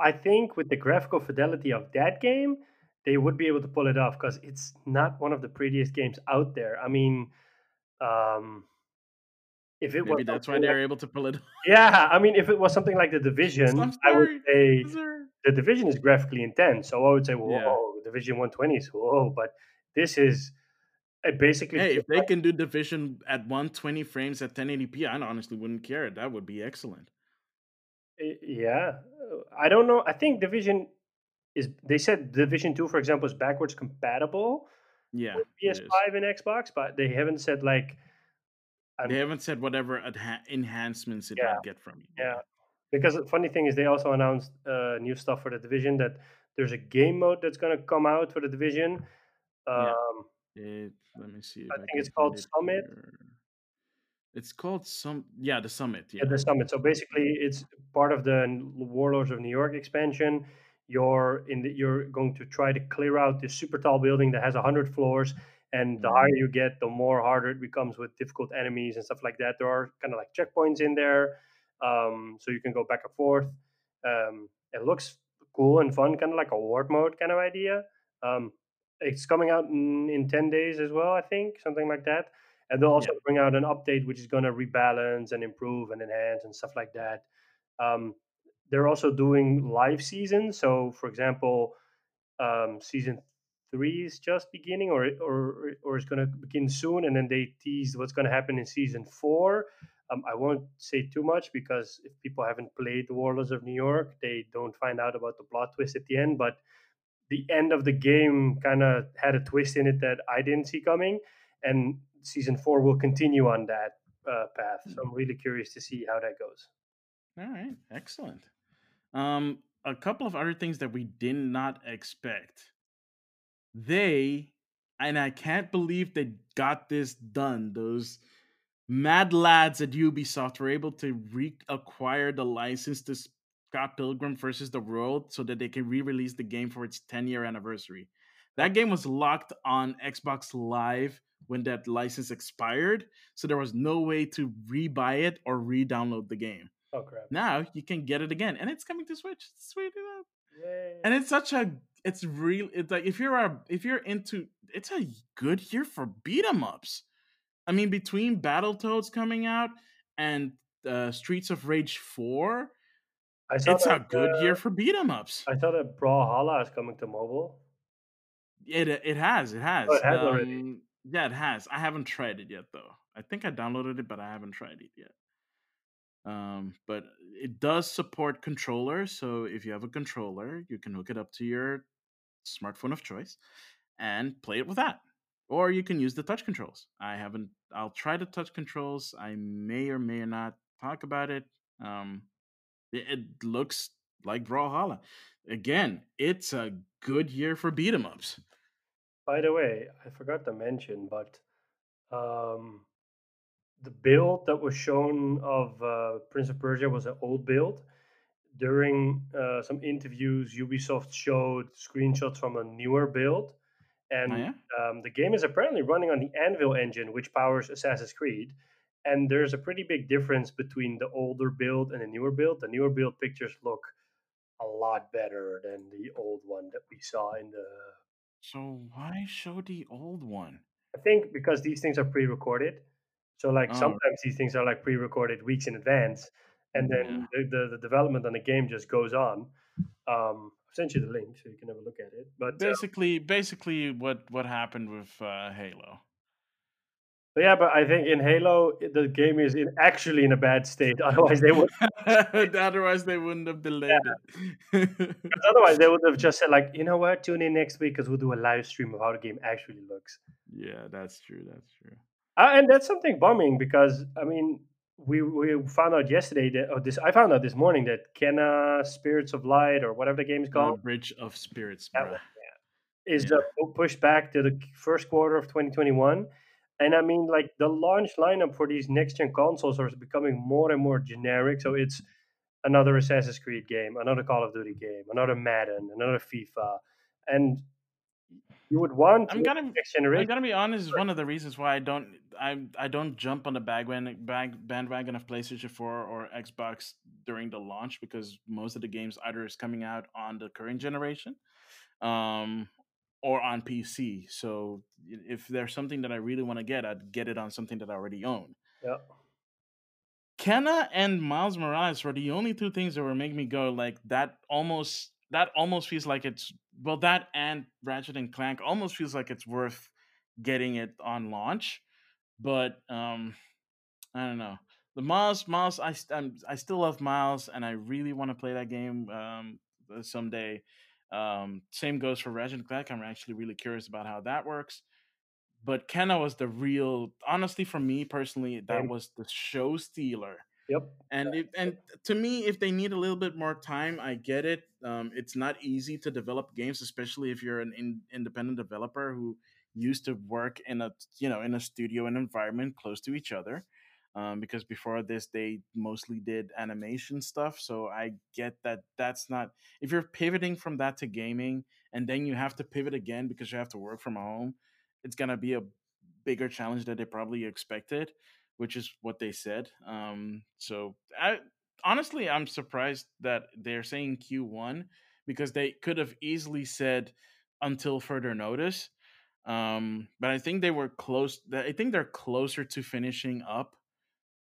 I think with the graphical fidelity of that game, they would be able to pull it off because it's not one of the prettiest games out there. I mean, um, if it Maybe was that's why they're like, able to pull it. Yeah, I mean, if it was something like the Division, I would say the Division is graphically intense. So I would say, whoa, yeah. Division 120s, whoa. But this is basically. Hey, if they can do Division at 120 frames at 1080p, I honestly wouldn't care. That would be excellent. Yeah, I don't know. I think Division is. They said Division Two, for example, is backwards compatible. Yeah, PS5 and Xbox, but they haven't said like they haven't said whatever enhancements it yeah, might get from you. Yeah, because the funny thing is they also announced uh, new stuff for the division that there's a game mode that's going to come out for the division. Um, yeah. It, let me see. I, I think it's called Summit. Here. It's called some yeah the Summit. Yeah. yeah, the Summit. So basically, it's part of the Warlords of New York expansion. You're in the, you're going to try to clear out this super tall building that has hundred floors and the higher you get the more harder it becomes with difficult enemies and stuff like that. There are kind of like checkpoints in there um, so you can go back and forth. Um, it looks cool and fun kind of like a ward mode kind of idea. Um, it's coming out in, in 10 days as well i think something like that. And they'll also yeah. bring out an update which is going to rebalance and improve and enhance and stuff like that. Um, they're also doing live seasons. So for example um, season three is just beginning or or or is going to begin soon and then they tease what's going to happen in season four. Um, i won't say too much because if people haven't played the warlords of new york they don't find out about the plot twist at the end but the end of the game kind of had a twist in it that i didn't see coming and season four will continue on that uh, path. So i'm really curious to see how that goes. All right. Excellent. Um a couple of other things that we did not expect they and I can't believe they got this done. Those mad lads at Ubisoft were able to reacquire the license to Scott Pilgrim versus the World so that they can re-release the game for its 10 year anniversary. That game was locked on Xbox Live when that license expired, so there was no way to rebuy it or re-download the game. Oh crap! Now you can get it again, and it's coming to Switch. Sweet enough. And it's such a it's real. It's like if you're a if you're into it's a good year for beat 'em ups. I mean, between Battletoads coming out and uh, Streets of Rage Four, it's that, a good uh, year for beat 'em ups. I thought that Brawlhalla is coming to mobile. It it has it has. Oh, it has um, already. Yeah, it has. I haven't tried it yet though. I think I downloaded it, but I haven't tried it yet. Um, but it does support controllers, so if you have a controller, you can hook it up to your smartphone of choice and play it with that. Or you can use the touch controls. I haven't. I'll try the touch controls. I may or may not talk about it. Um, it, it looks like Brawlhalla. Again, it's a good year for beat 'em ups. By the way, I forgot to mention, but um, the build that was shown of uh, Prince of Persia was an old build. During uh, some interviews, Ubisoft showed screenshots from a newer build, and oh, yeah? um, the game is apparently running on the Anvil engine, which powers Assassin's Creed. And there's a pretty big difference between the older build and the newer build. The newer build pictures look a lot better than the old one that we saw in the. So why show the old one? I think because these things are pre-recorded, so like oh. sometimes these things are like pre-recorded weeks in advance, and then yeah. the, the, the, development on the game just goes on. Um, I've sent you the link so you can have a look at it. But uh basically, uh, basically, what what happened with uh, Halo? But yeah, but I think in Halo the game is in actually in a bad state. Otherwise, they would. otherwise, they wouldn't have delayed yeah. it. otherwise, they would have just said like, you know what, tune in next week because we'll do a live stream of how the game actually looks. Yeah, that's true. That's true. Uh, and that's something bumming because I mean we we found out yesterday that oh, this I found out this morning that Kena Spirits of Light or whatever the game is called, uh, Bridge of Spirits, one, yeah, is yeah. Uh, pushed back to the first quarter of 2021. And I mean, like the launch lineup for these next gen consoles are becoming more and more generic. So it's another Assassin's Creed game, another Call of Duty game, another Madden, another FIFA, and you would want I'm gonna next generation. I'm gonna be honest. One of the reasons why I don't I I don't jump on the bandwagon bandwagon of PlayStation 4 or Xbox during the launch because most of the games either is coming out on the current generation, um, or on PC. So if there's something that I really want to get, I'd get it on something that I already own. Yeah. Kena and Miles Morales were the only two things that were making me go like that. Almost that almost feels like it's well that and Ratchet and Clank almost feels like it's worth getting it on launch, but um, I don't know. The Miles, Miles, I I'm, I still love Miles, and I really want to play that game um, uh, someday. Um, same goes for Ratchet and Clank. I'm actually really curious about how that works. But Kena was the real, honestly, for me personally, that was the show stealer Yep. And it, and to me, if they need a little bit more time, I get it. Um, it's not easy to develop games, especially if you're an in, independent developer who used to work in a you know in a studio and environment close to each other. Um, because before this, they mostly did animation stuff. So I get that that's not if you're pivoting from that to gaming, and then you have to pivot again because you have to work from home. It's gonna be a bigger challenge that they probably expected which is what they said. Um, so I honestly, I'm surprised that they're saying Q1 because they could have easily said until further notice. Um, but I think they were close. I think they're closer to finishing up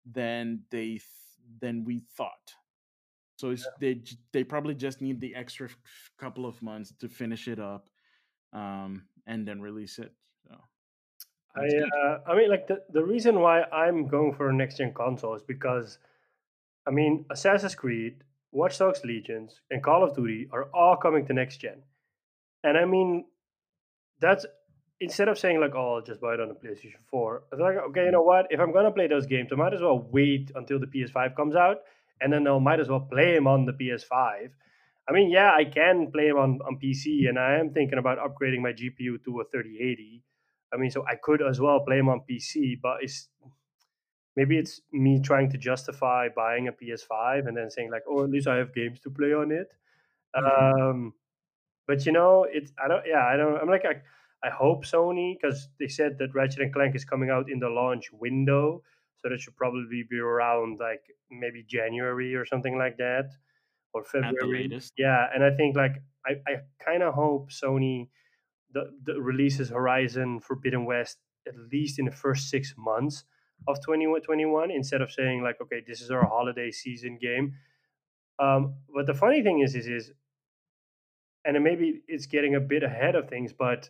than they th- than we thought. So yeah. they they probably just need the extra couple of months to finish it up, um, and then release it. I uh, I mean, like the the reason why I'm going for a next gen console is because, I mean, Assassin's Creed, Watch Dogs Legions, and Call of Duty are all coming to next gen, and I mean, that's instead of saying like, oh, I'll just buy it on the PlayStation Four. It's like, okay, you mm. know what? If I'm gonna play those games, I might as well wait until the PS5 comes out, and then I might as well play them on the PS5. I mean, yeah, I can play them on, on PC, and I am thinking about upgrading my GPU to a 3080 I mean, so I could as well play them on PC, but it's maybe it's me trying to justify buying a PS5 and then saying like, oh, at least I have games to play on it. Mm-hmm. Um, but you know, it's I don't. Yeah, I don't. I'm like I, I hope Sony because they said that Ratchet and Clank is coming out in the launch window, so that should probably be around like maybe January or something like that, or February. Yeah, and I think like I, I kind of hope Sony the, the releases Horizon Forbidden West at least in the first six months of 2021 instead of saying like okay this is our holiday season game. Um, but the funny thing is is is and maybe it's getting a bit ahead of things but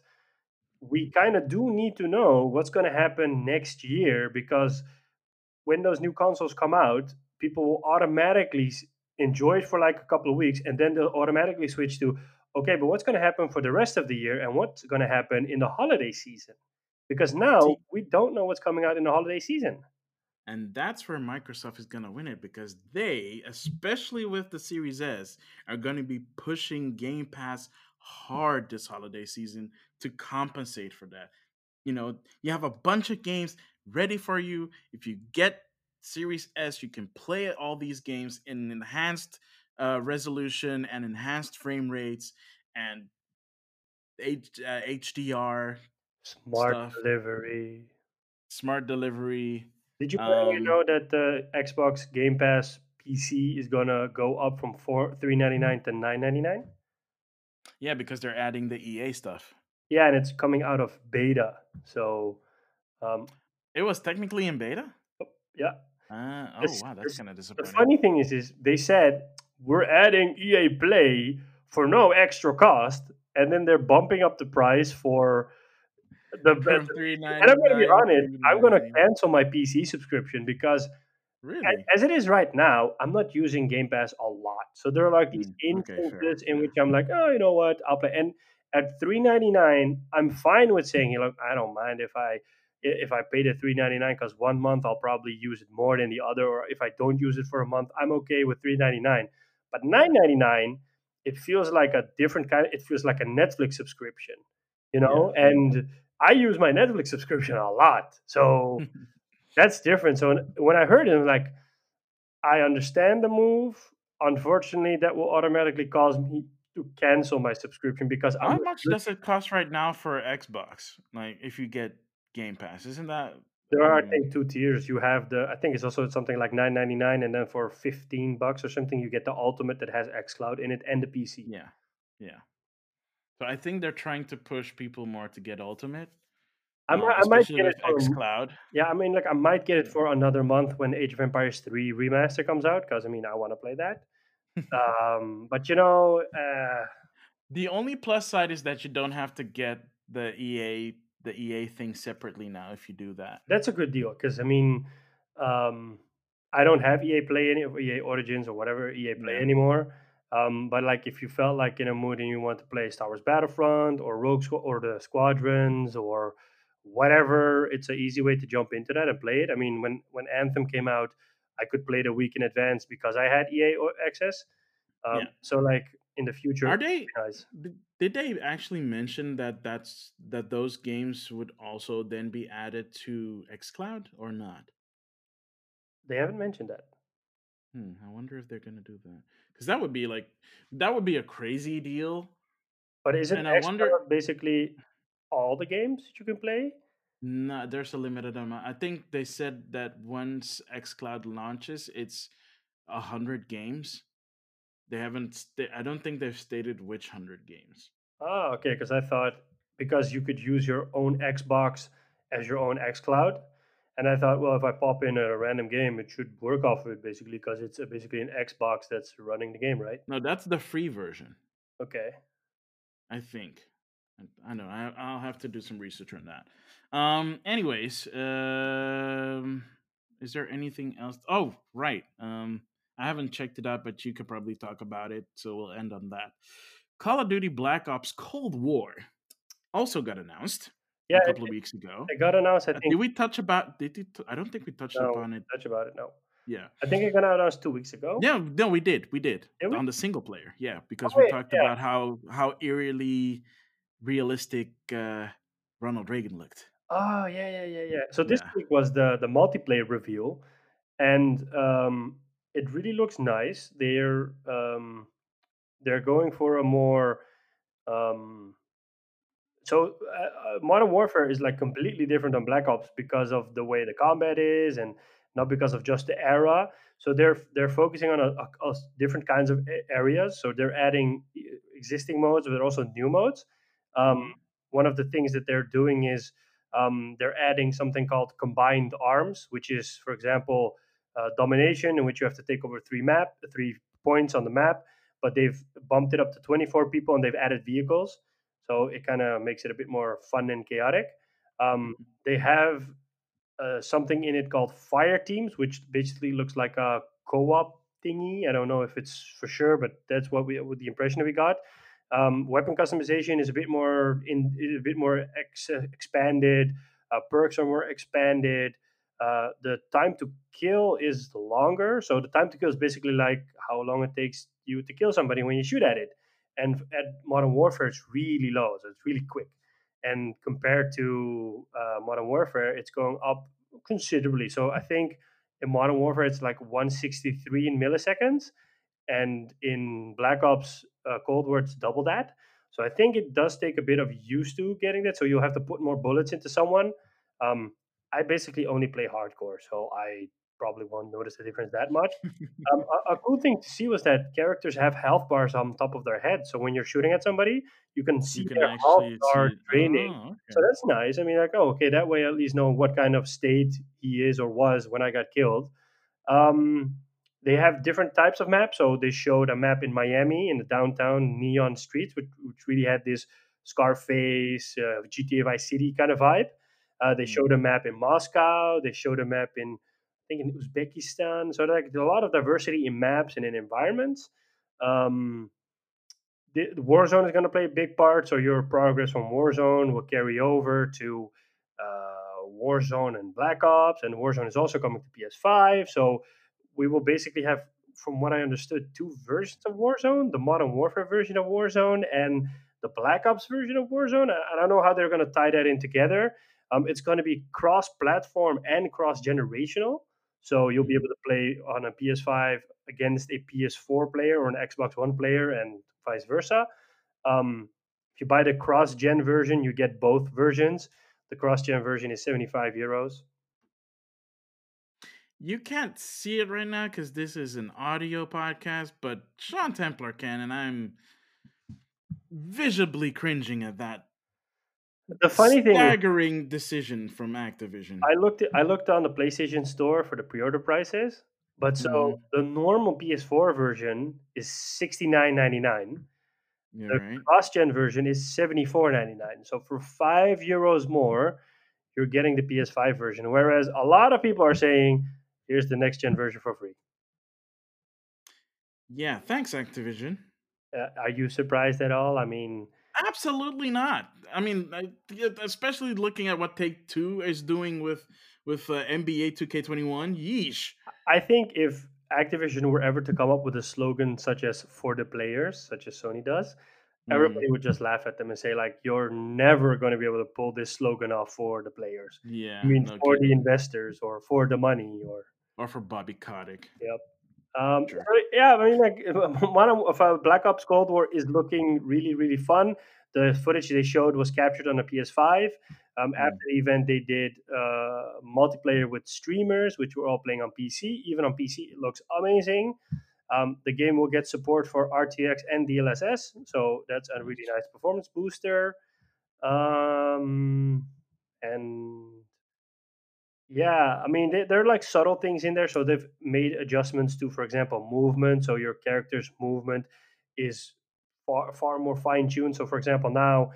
we kind of do need to know what's going to happen next year because when those new consoles come out people will automatically enjoy it for like a couple of weeks and then they'll automatically switch to okay but what's going to happen for the rest of the year and what's going to happen in the holiday season because now we don't know what's coming out in the holiday season. And that's where Microsoft is going to win it because they, especially with the Series S, are going to be pushing Game Pass hard this holiday season to compensate for that. You know, you have a bunch of games ready for you. If you get Series S, you can play all these games in enhanced uh, resolution and enhanced frame rates and H- uh, HDR Smart stuff. delivery. Smart delivery. Did you um, know that the Xbox Game Pass PC is gonna go up from four three ninety nine to nine ninety nine? Yeah, because they're adding the EA stuff. Yeah, and it's coming out of beta. So um, it was technically in beta. Oh, yeah. Uh, oh wow, that's kind of disappointing. The funny thing is, is they said we're adding EA Play for no extra cost, and then they're bumping up the price for the and I'm going to be honest, I'm going to cancel my PC subscription because Really? As it is right now, I'm not using Game Pass a lot. So there are like these mm, instances okay, in yeah. which I'm like, oh, you know what, I'll play. And at 3.99, I'm fine with saying, look, I don't mind if I if I pay the 3.99 because one month I'll probably use it more than the other, or if I don't use it for a month, I'm okay with 3.99. But 9.99, it feels like a different kind. It feels like a Netflix subscription, you know, yeah. and I use my Netflix subscription a lot, so that's different. So when I heard it, like, I understand the move. Unfortunately, that will automatically cause me to cancel my subscription because how I'm much does it cost right now for Xbox? Like, if you get Game Pass, isn't that? There are, I think, two tiers. You have the, I think it's also something like nine ninety nine, and then for fifteen bucks or something, you get the Ultimate that has XCloud in it and the PC. Yeah, yeah. So I think they're trying to push people more to get Ultimate. I might, I might get it for X Cloud. Yeah, I mean, like I might get it for another month when Age of Empires Three Remaster comes out because I mean I want to play that. um, but you know, uh, the only plus side is that you don't have to get the EA the EA thing separately now if you do that. That's a good deal because I mean, um, I don't have EA Play any of EA Origins or whatever EA Play yeah. anymore. Um, but like if you felt like in a mood and you want to play Star Wars Battlefront or Rogue Squ- or the Squadrons or whatever, it's an easy way to jump into that and play it. I mean, when when Anthem came out, I could play it a week in advance because I had EA access. Um, yeah. So like in the future, are they? Guys, did they actually mention that that's that those games would also then be added to XCloud or not? They haven't mentioned that. Hmm, I wonder if they're gonna do that because that would be like that would be a crazy deal. But isn't and I wonder basically all the games that you can play? No, there's a limited amount. I think they said that once XCloud launches, it's a hundred games. They haven't. Sta- I don't think they've stated which hundred games. Oh, okay. Because I thought because you could use your own Xbox as your own XCloud, and I thought, well, if I pop in a random game, it should work off of it basically because it's basically an Xbox that's running the game, right? No, that's the free version. Okay. I think. I, I know. I, I'll have to do some research on that. Um. Anyways, um, is there anything else? Oh, right. Um, I haven't checked it out, but you could probably talk about it. So we'll end on that. Call of Duty Black Ops Cold War also got announced yeah, a couple it, of weeks ago. It got announced. I uh, think. Did we touch about? Did it, I don't think we touched no, upon it. Touch about it? No. Yeah. I think it got announced two weeks ago. Yeah, no, we did. We did, did we? on the single player. Yeah, because oh, we talked yeah. about how how eerily realistic uh, Ronald Reagan looked. Oh yeah, yeah, yeah, yeah. So this yeah. week was the the multiplayer reveal, and um, it really looks nice. They're um, they're going for a more um, so uh, uh, Modern Warfare is like completely different than Black Ops because of the way the combat is, and not because of just the era. So they're they're focusing on a, a, a different kinds of areas. So they're adding existing modes, but also new modes. Um, one of the things that they're doing is um, they're adding something called combined arms, which is, for example, uh, domination, in which you have to take over three map, three points on the map. But they've bumped it up to 24 people, and they've added vehicles, so it kind of makes it a bit more fun and chaotic. Um, they have uh, something in it called Fire Teams, which basically looks like a co-op thingy. I don't know if it's for sure, but that's what we, with the impression that we got. Um, weapon customization is a bit more in a bit more ex- expanded. Uh, perks are more expanded. Uh, the time to kill is longer. So the time to kill is basically like how long it takes you to kill somebody when you shoot at it. And at Modern Warfare, it's really low, so it's really quick. And compared to uh, Modern Warfare, it's going up considerably. So I think in Modern Warfare, it's like 163 in milliseconds, and in Black Ops uh, Cold War, it's double that. So I think it does take a bit of used to getting that. So you'll have to put more bullets into someone. Um, I basically only play hardcore, so I probably won't notice the difference that much. um, a, a, cool thing to see was that characters have health bars on top of their head, so when you're shooting at somebody, you can see you can their health bar draining. Oh, okay. So that's nice. I mean, like, oh, okay, that way I at least know what kind of state he is or was when I got killed. Um, they have different types of maps. So they showed a map in Miami in the downtown neon streets, which, which really had this Scarface, uh, GTA Vice City kind of vibe. Uh, they showed a map in Moscow. They showed a map in, I think, in Uzbekistan. So like a lot of diversity in maps and in environments. Um, the, the Warzone is going to play a big part. So your progress from Warzone will carry over to uh, Warzone and Black Ops, and Warzone is also coming to PS5. So we will basically have, from what I understood, two versions of Warzone: the Modern Warfare version of Warzone and the Black Ops version of Warzone. I don't know how they're going to tie that in together. Um, it's going to be cross-platform and cross-generational, so you'll be able to play on a PS5 against a PS4 player or an Xbox One player, and vice versa. Um, if you buy the cross-gen version, you get both versions. The cross-gen version is 75 euros. You can't see it right now because this is an audio podcast, but Sean Templar can, and I'm visibly cringing at that the funny thing staggering decision from Activision. I looked at, I looked on the PlayStation Store for the pre-order prices, but so mm. the normal PS4 version is sixty nine ninety nine. the right. cross-gen version is seventy four ninety nine. So for five euros more, you're getting the PS5 version. Whereas a lot of people are saying, "Here's the next gen version for free." Yeah, thanks, Activision. Uh, are you surprised at all? I mean, Absolutely not. I mean, especially looking at what Take Two is doing with with uh, NBA 2K21. Yeesh. I think if Activision were ever to come up with a slogan such as "for the players," such as Sony does, mm. everybody would just laugh at them and say, "Like, you're never going to be able to pull this slogan off for the players." Yeah, I mean, no for the investors or for the money or or for Bobby Kotick. Yep. Um, sure. yeah, I mean, like one of uh, Black Ops Cold War is looking really, really fun. The footage they showed was captured on a PS5. Um, mm. After the event, they did uh, multiplayer with streamers, which were all playing on PC. Even on PC, it looks amazing. Um, the game will get support for RTX and DLSS, so that's a really nice performance booster. Um, and yeah, I mean, they, they're like subtle things in there. So they've made adjustments to, for example, movement. So your character's movement is far far more fine tuned. So, for example, now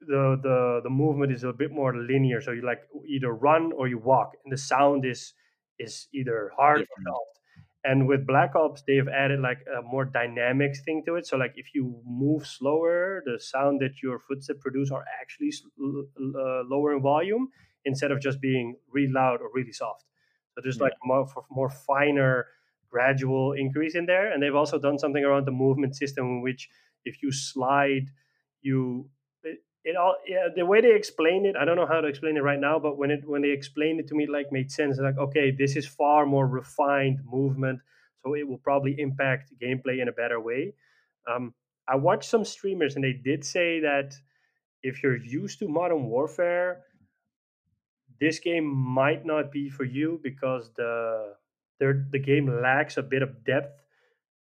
the the the movement is a bit more linear. So you like either run or you walk, and the sound is is either hard Different. or soft. And with Black Ops, they've added like a more dynamic thing to it. So like if you move slower, the sound that your footsteps produce are actually uh, lower in volume instead of just being really loud or really soft. So there's yeah. like more more finer gradual increase in there. And they've also done something around the movement system in which if you slide, you it, it all yeah the way they explained it i don't know how to explain it right now but when it when they explained it to me it like made sense like okay this is far more refined movement so it will probably impact gameplay in a better way um, i watched some streamers and they did say that if you're used to modern warfare this game might not be for you because the the game lacks a bit of depth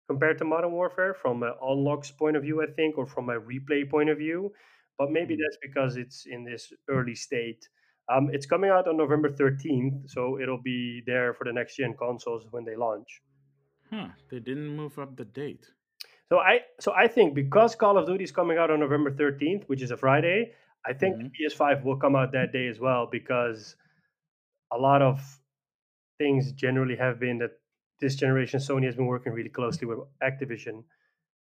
compared to Modern Warfare from an unlocks point of view, I think, or from a replay point of view. But maybe mm. that's because it's in this early state. Um, it's coming out on November 13th, so it'll be there for the next gen consoles when they launch. Huh? They didn't move up the date. So I so I think because Call of Duty is coming out on November 13th, which is a Friday, I think mm-hmm. PS5 will come out that day as well because a lot of things generally have been that this generation Sony has been working really closely with Activision.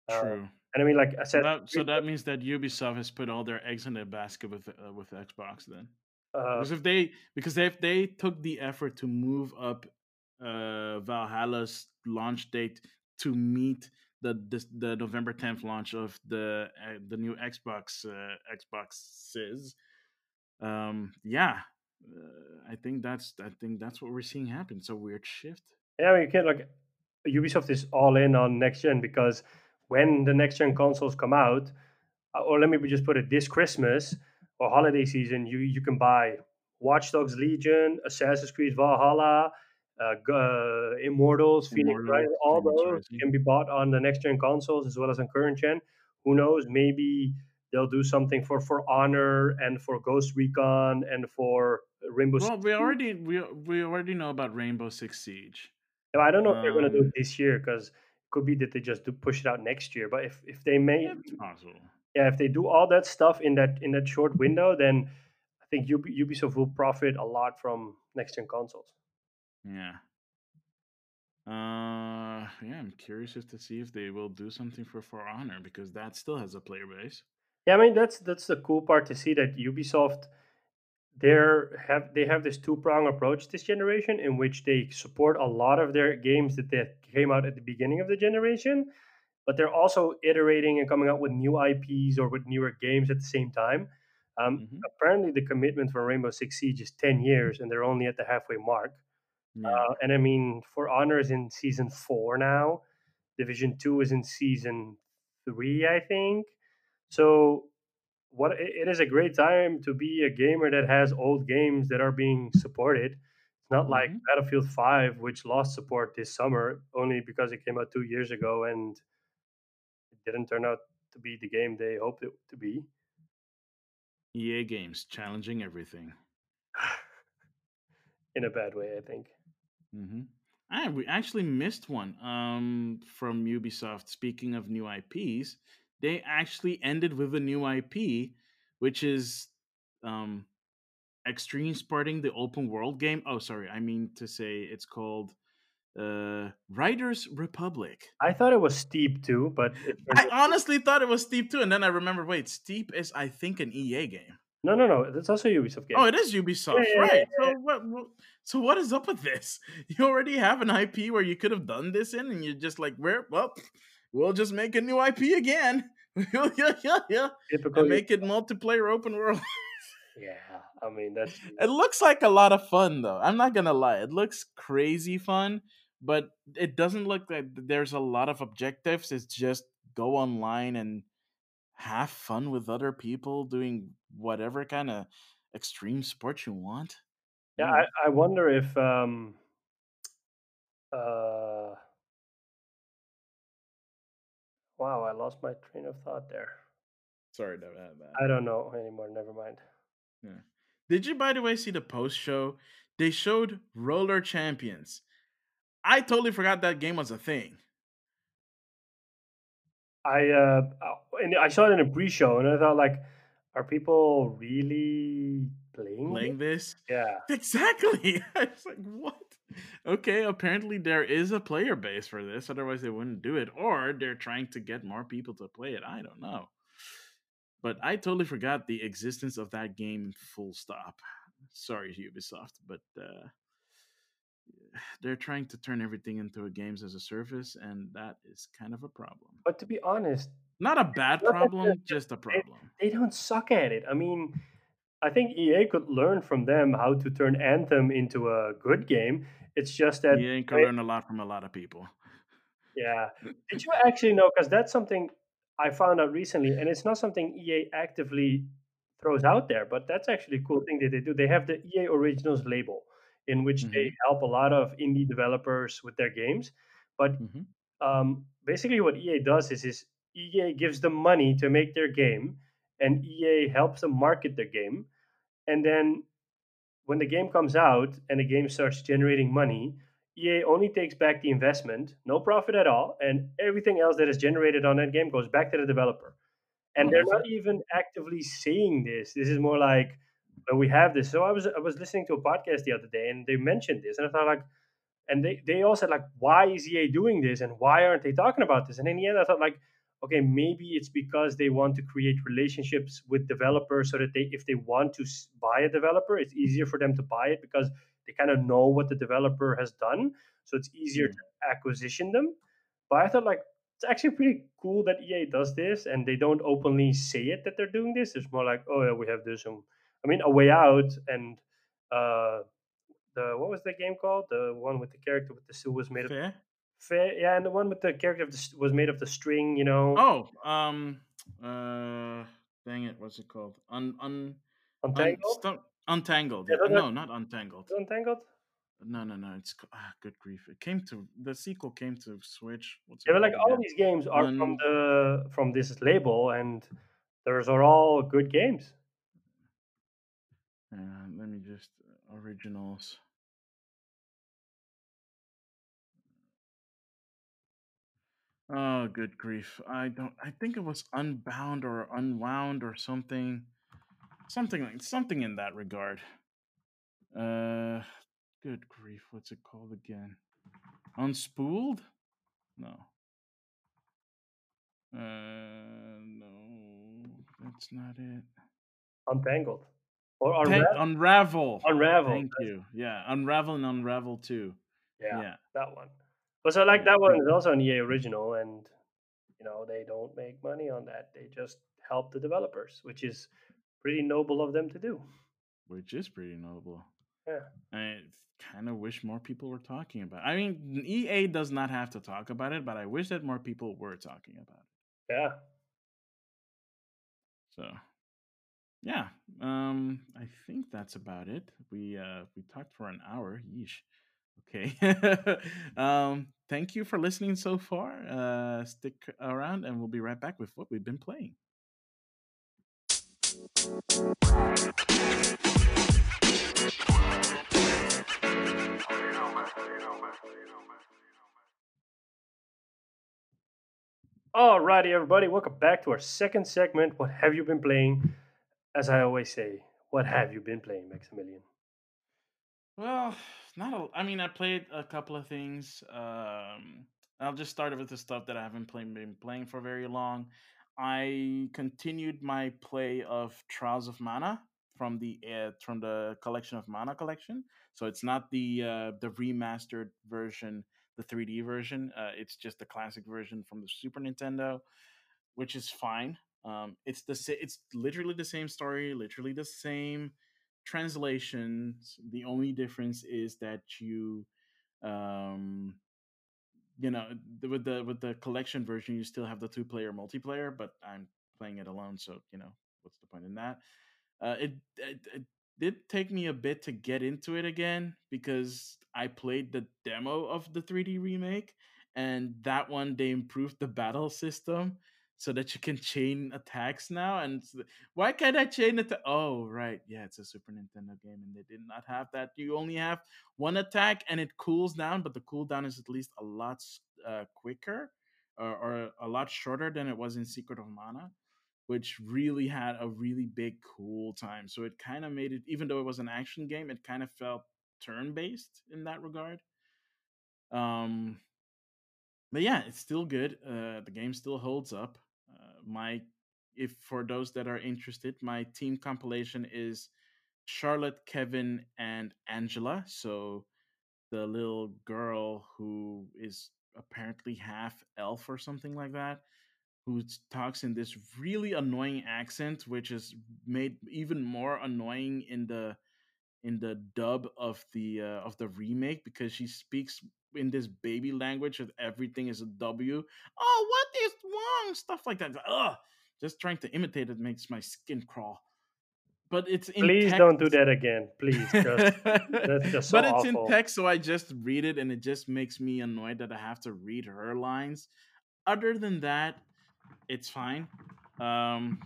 Uh, True. Uh, and I mean, like I said, so that, so that, means that Ubisoft has put all their eggs in their basket with uh, with Xbox then. Uh, because if they because if they took the effort to move up uh, Valhalla's launch date to meet the, the the November 10th launch of the uh, the new Xbox uh, Xboxes, um, yeah, uh, I think that's I think that's what we're seeing happen. It's a weird shift. Yeah, I mean, you can't like Ubisoft is all in on next gen because when the next gen consoles come out, uh, or let me just put it this Christmas or holiday season, you you can buy Watch Dogs Legion, Assassin's Creed Valhalla, uh, uh, Immortals, Phoenix right? all those can be bought on the next gen consoles as well as on current gen. Who knows? Maybe they'll do something for For Honor and for Ghost Recon and for Rainbow. Well, we already we we already know about Rainbow Six Siege. I don't know if they're going to do it um this year because it could be that they just do push it out next year. But if if they may. Yeah, if they do all that stuff in that in that short window, then I think Ubisoft will profit a lot from next gen consoles. Yeah. Uh, yeah, I'm curious just to see if they will do something for For Honor because that still has a player base. Yeah, I mean that's that's the cool part to see that Ubisoft they're have they have this two prong approach this generation in which they support a lot of their games that they came out at the beginning of the generation, but they're also iterating and coming out with new IPs or with newer games at the same time. Um, mm-hmm. Apparently, the commitment for Rainbow Six Siege is ten years, and they're only at the halfway mark. Yeah. Uh, and I mean, For Honor is in season four now. Division Two is in season three, I think. So what it is a great time to be a gamer that has old games that are being supported. It's not like mm-hmm. Battlefield 5, which lost support this summer only because it came out two years ago and it didn't turn out to be the game they hoped it to be. EA Games challenging everything. In a bad way, I think. Mm-hmm. Ah, we actually missed one um, from Ubisoft. Speaking of new IPs, they actually ended with a new IP, which is um, Extreme Sporting, the open world game. Oh, sorry, I mean to say it's called uh, Riders Republic. I thought it was Steep too, but I honestly thought it was Steep too, and then I remember, wait, Steep is I think an EA game. No, no, no. That's also Ubisoft oh, game. Oh, it is Ubisoft, yeah, right? Yeah, yeah, so what, what? So what is up with this? You already have an IP where you could have done this in, and you're just like, where? Well, we'll just make a new IP again. yeah, yeah, yeah. Typical. And make it multiplayer open world. yeah, I mean that's. It looks like a lot of fun, though. I'm not gonna lie. It looks crazy fun, but it doesn't look like there's a lot of objectives. It's just go online and have fun with other people doing whatever kind of extreme sport you want. Yeah, I, I wonder if um uh Wow, I lost my train of thought there. Sorry about that. I don't know anymore. Never mind. Yeah. Did you, by the way, see the post show? They showed Roller Champions. I totally forgot that game was a thing. I uh, and I saw it in a pre-show, and I thought, like, are people really playing playing this? Yeah, exactly. I was like, what? okay, apparently there is a player base for this. Otherwise, they wouldn't do it. Or they're trying to get more people to play it. I don't know. But I totally forgot the existence of that game. Full stop. Sorry, Ubisoft, but uh, they're trying to turn everything into a games as a service, and that is kind of a problem. But to be honest, Not a bad problem, just a problem. They, they don't suck at it. I mean, I think EA could learn from them how to turn Anthem into a good game. It's just that EA can learn a lot from a lot of people. Yeah. Did you actually know? Because that's something I found out recently, and it's not something EA actively throws out there, but that's actually a cool thing that they do. They have the EA Originals label, in which mm-hmm. they help a lot of indie developers with their games. But mm-hmm. um, basically, what EA does is, is EA gives them money to make their game, and EA helps them market their game. And then when the game comes out and the game starts generating money, EA only takes back the investment, no profit at all, and everything else that is generated on that game goes back to the developer. And oh, they're not even actively saying this. This is more like we have this. So I was I was listening to a podcast the other day, and they mentioned this, and I thought like, and they they all said like, why is EA doing this, and why aren't they talking about this? And in the end, I thought like, okay, maybe it's because they want to create relationships with developers so that they, if they want to buy a developer, it's easier for them to buy it because they kind of know what the developer has done, so it's easier mm. to acquisition them. But I thought like it's actually pretty cool that EA does this, and they don't openly say it that they're doing this. It's more like, oh yeah, we have this. And I mean, A Way Out and uh, the what was the game called? The one with the character with the suit was made Fair? of. Fair, yeah, and the one with the character of the, was made of the string, you know. Oh, um, uh, dang it, what's it called? Un, un, Untangled. Un, untangled. Yeah, no, not untangled. Untangled. No, no, no. It's ah, good grief. It came to the sequel came to Switch. What's yeah, but like all these games are um, from the from this label, and those are all good games. Uh, let me just uh, originals. Oh, good grief! I don't. I think it was Unbound or Unwound or something, something like something in that regard. Uh, good grief! What's it called again? Unspooled? No. Uh, no, that's not it. Untangled. Or unravel. unravel. Unravel. Thank you. Yeah, unravel and unravel too. Yeah, yeah, that one. But so like that one is also an EA original, and you know they don't make money on that. They just help the developers, which is pretty noble of them to do. Which is pretty noble. Yeah. I kind of wish more people were talking about. It. I mean, EA does not have to talk about it, but I wish that more people were talking about it. Yeah. So yeah, um, I think that's about it. We uh, we talked for an hour. Yeesh. Okay. um, thank you for listening so far. Uh, stick around, and we'll be right back with what we've been playing. Alrighty, everybody, welcome back to our second segment. What have you been playing? As I always say, what have you been playing, Maximilian? Well, not a, I mean, I played a couple of things. Um, I'll just start with the stuff that I haven't play, been playing for very long. I continued my play of Trials of Mana from the uh, from the collection of Mana collection. So it's not the uh, the remastered version, the 3D version. Uh, it's just the classic version from the Super Nintendo, which is fine. Um, it's the it's literally the same story, literally the same translations. The only difference is that you, um, you know, with the with the collection version, you still have the two player multiplayer, but I'm playing it alone, so you know what's the point in that? Uh, it, it, it did take me a bit to get into it again because I played the demo of the 3D remake, and that one they improved the battle system so that you can chain attacks now. And why can't I chain it? Oh, right. Yeah, it's a Super Nintendo game, and they did not have that. You only have one attack, and it cools down, but the cooldown is at least a lot uh, quicker or, or a lot shorter than it was in Secret of Mana, which really had a really big cool time. So it kind of made it, even though it was an action game, it kind of felt turn based in that regard. Um, but yeah, it's still good. Uh, the game still holds up my if for those that are interested, my team compilation is Charlotte, Kevin, and Angela. So the little girl who is apparently half elf or something like that. who talks in this really annoying accent, which is made even more annoying in the in the dub of the uh, of the remake because she speaks in this baby language and everything is a W. Oh, what is wrong? Stuff like that. Ugh. Just trying to imitate it makes my skin crawl. But it's in please text. don't do that again, please. Just, that's just so but it's awful. in text, so I just read it, and it just makes me annoyed that I have to read her lines. Other than that, it's fine. Um,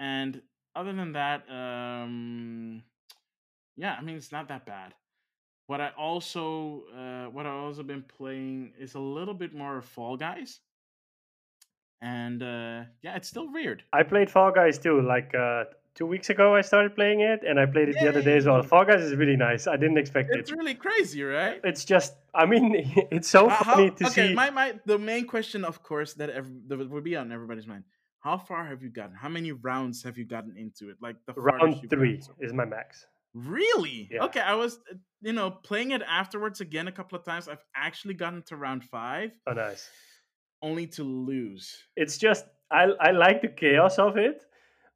and other than that, um, yeah, I mean it's not that bad. What I also uh, what I also been playing is a little bit more of Fall Guys, and uh, yeah, it's still weird. I played Fall Guys too. Like uh, two weeks ago, I started playing it, and I played it Yay! the other day as well. Fall Guys is really nice. I didn't expect it's it. It's really crazy, right? It's just, I mean, it's so uh, funny to okay, see. My, my, the main question, of course, that every, that would be on everybody's mind: How far have you gotten? How many rounds have you gotten into it? Like the round three is my max. Really? Yeah. Okay, I was, uh, you know, playing it afterwards again a couple of times. I've actually gotten to round five. Oh, nice. Only to lose. It's just I I like the chaos of it,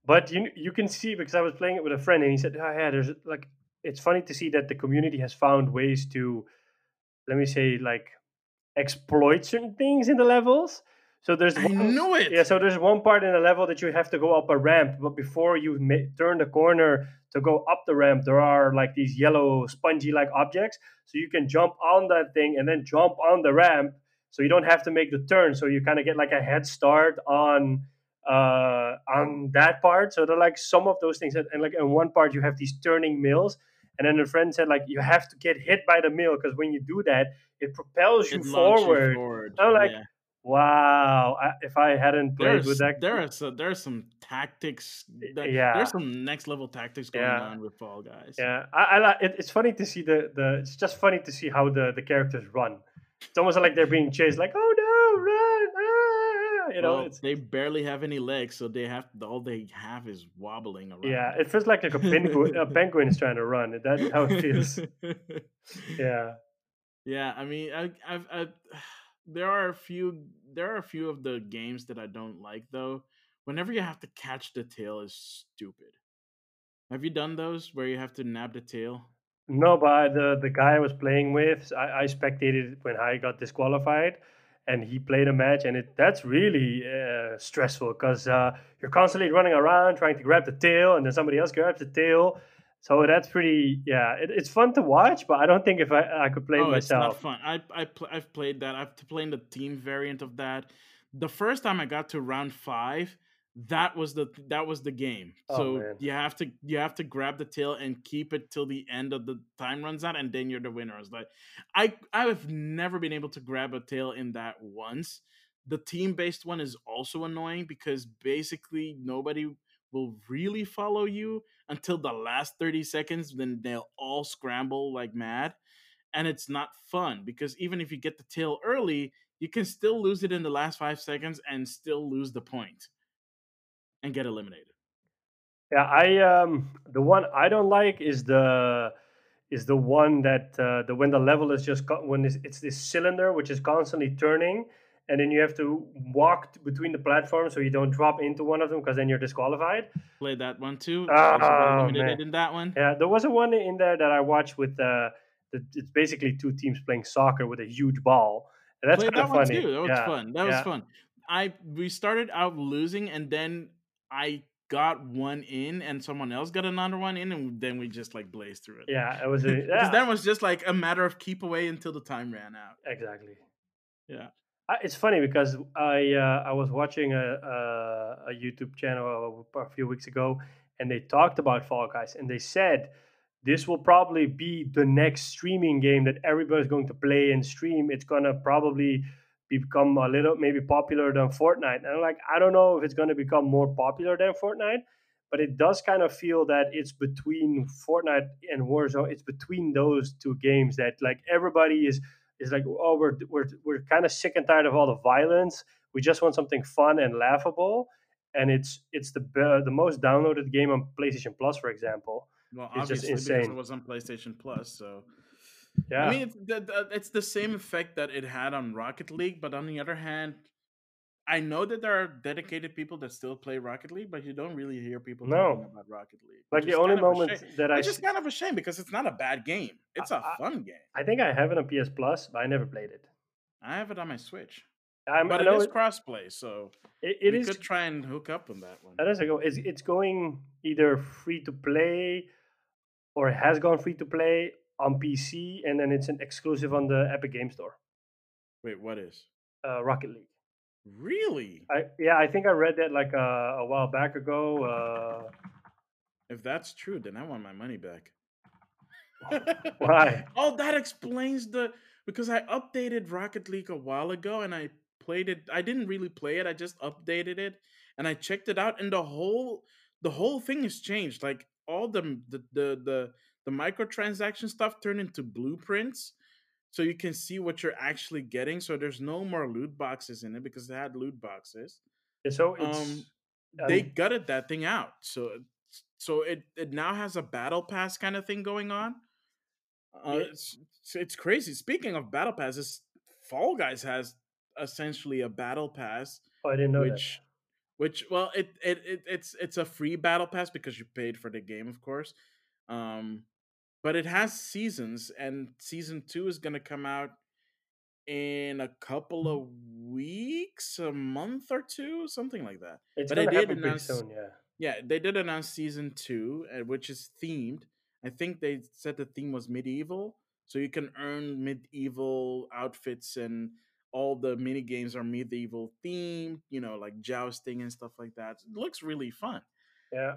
but you you can see because I was playing it with a friend and he said, "Oh yeah, there's like it's funny to see that the community has found ways to, let me say, like exploit certain things in the levels." So there's I one, knew it. Yeah, so there's one part in the level that you have to go up a ramp, but before you ma- turn the corner to go up the ramp, there are like these yellow spongy like objects. So you can jump on that thing and then jump on the ramp, so you don't have to make the turn. So you kind of get like a head start on uh on that part so they're like some of those things and, and like in one part you have these turning mills and then a friend said like you have to get hit by the mill because when you do that it propels you, it forward. you forward i'm like yeah. Wow I, if i hadn't played there's, with that there are so there's some tactics that, yeah there's some next level tactics going yeah. on with fall guys yeah i, I it, it's funny to see the the it's just funny to see how the the characters run it's almost like they're being chased like oh no run ah, you know, well, they barely have any legs, so they have all they have is wobbling around. Yeah, it feels like, like a penguin. a penguin is trying to run. That's how it feels. yeah. Yeah, I mean, I, I've, i there are a few, there are a few of the games that I don't like though. Whenever you have to catch the tail, is stupid. Have you done those where you have to nab the tail? No, but the the guy I was playing with, I, I spectated when I got disqualified, and he played a match and it that's really uh, stressful because uh, you're constantly running around trying to grab the tail and then somebody else grabs the tail so that's pretty yeah it, it's fun to watch but i don't think if i, I could play oh, it myself it's not fun I, I pl- i've played that i've played the team variant of that the first time i got to round five that was the that was the game. Oh, so man. you have to you have to grab the tail and keep it till the end of the time runs out, and then you're the winner. It's like I I have never been able to grab a tail in that once. The team based one is also annoying because basically nobody will really follow you until the last 30 seconds then they'll all scramble like mad and it's not fun because even if you get the tail early you can still lose it in the last 5 seconds and still lose the point and get eliminated. Yeah, I um the one I don't like is the is the one that uh, the when the level is just co- when it's, it's this cylinder which is constantly turning and then you have to walk between the platforms so you don't drop into one of them because then you're disqualified. Played that one too. Oh, man. in that one. Yeah, there was a one in there that I watched with uh, the, it's basically two teams playing soccer with a huge ball. And that's of that funny. Too. That was yeah. fun. That was fun. I we started out losing and then I got one in and someone else got another one in and then we just like blazed through it. Yeah, it was because yeah. that was just like a matter of keep away until the time ran out. Exactly. Yeah. It's funny because I uh, I was watching a, a, a YouTube channel a, a few weeks ago and they talked about Fall Guys and they said this will probably be the next streaming game that everybody's going to play and stream. It's gonna probably become a little maybe popular than Fortnite. And I'm like, I don't know if it's to become more popular than Fortnite, but it does kind of feel that it's between Fortnite and Warzone. It's between those two games that like everybody is is like, oh, we're we're we're kind of sick and tired of all the violence. We just want something fun and laughable. And it's it's the the most downloaded game on PlayStation Plus, for example. Well, it's just insane. Because it was on PlayStation Plus, so Yeah. I mean, it's the, it's the same effect that it had on Rocket League, but on the other hand, I know that there are dedicated people that still play Rocket League, but you don't really hear people no. talking about Rocket League. Like the only moment that I, which is kind of a shame because it's not a bad game. It's a I, fun game. I think I have it on PS Plus, but I never played it. I have it on my Switch. I'm, but it is it, crossplay, so it, it we is, could try and hook up on that one. That is a go. It's, it's going either free to play, or it has gone free to play on PC, and then it's an exclusive on the Epic Game Store. Wait, what is? Uh, Rocket League. Really? I yeah, I think I read that like uh, a while back ago. Uh, if that's true, then I want my money back. Why? oh, that explains the because I updated Rocket League a while ago and I played it. I didn't really play it. I just updated it and I checked it out and the whole the whole thing has changed. Like all the the the the, the microtransaction stuff turned into blueprints so you can see what you're actually getting. So there's no more loot boxes in it because they had loot boxes. So um, um, they gutted that thing out. So so it it now has a battle pass kind of thing going on. Uh, it's, it's crazy. Speaking of battle passes, Fall Guys has essentially a battle pass. Oh, I didn't know which, that. Which well, it, it it it's it's a free battle pass because you paid for the game, of course. Um, but it has seasons, and season two is gonna come out in a couple of weeks, a month or two, something like that. It's but gonna did announce, soon, yeah. Yeah, they did announce season two, uh, which is themed. I think they said the theme was medieval, so you can earn medieval outfits and all the mini games are medieval themed, you know, like jousting and stuff like that. It looks really fun. Yeah.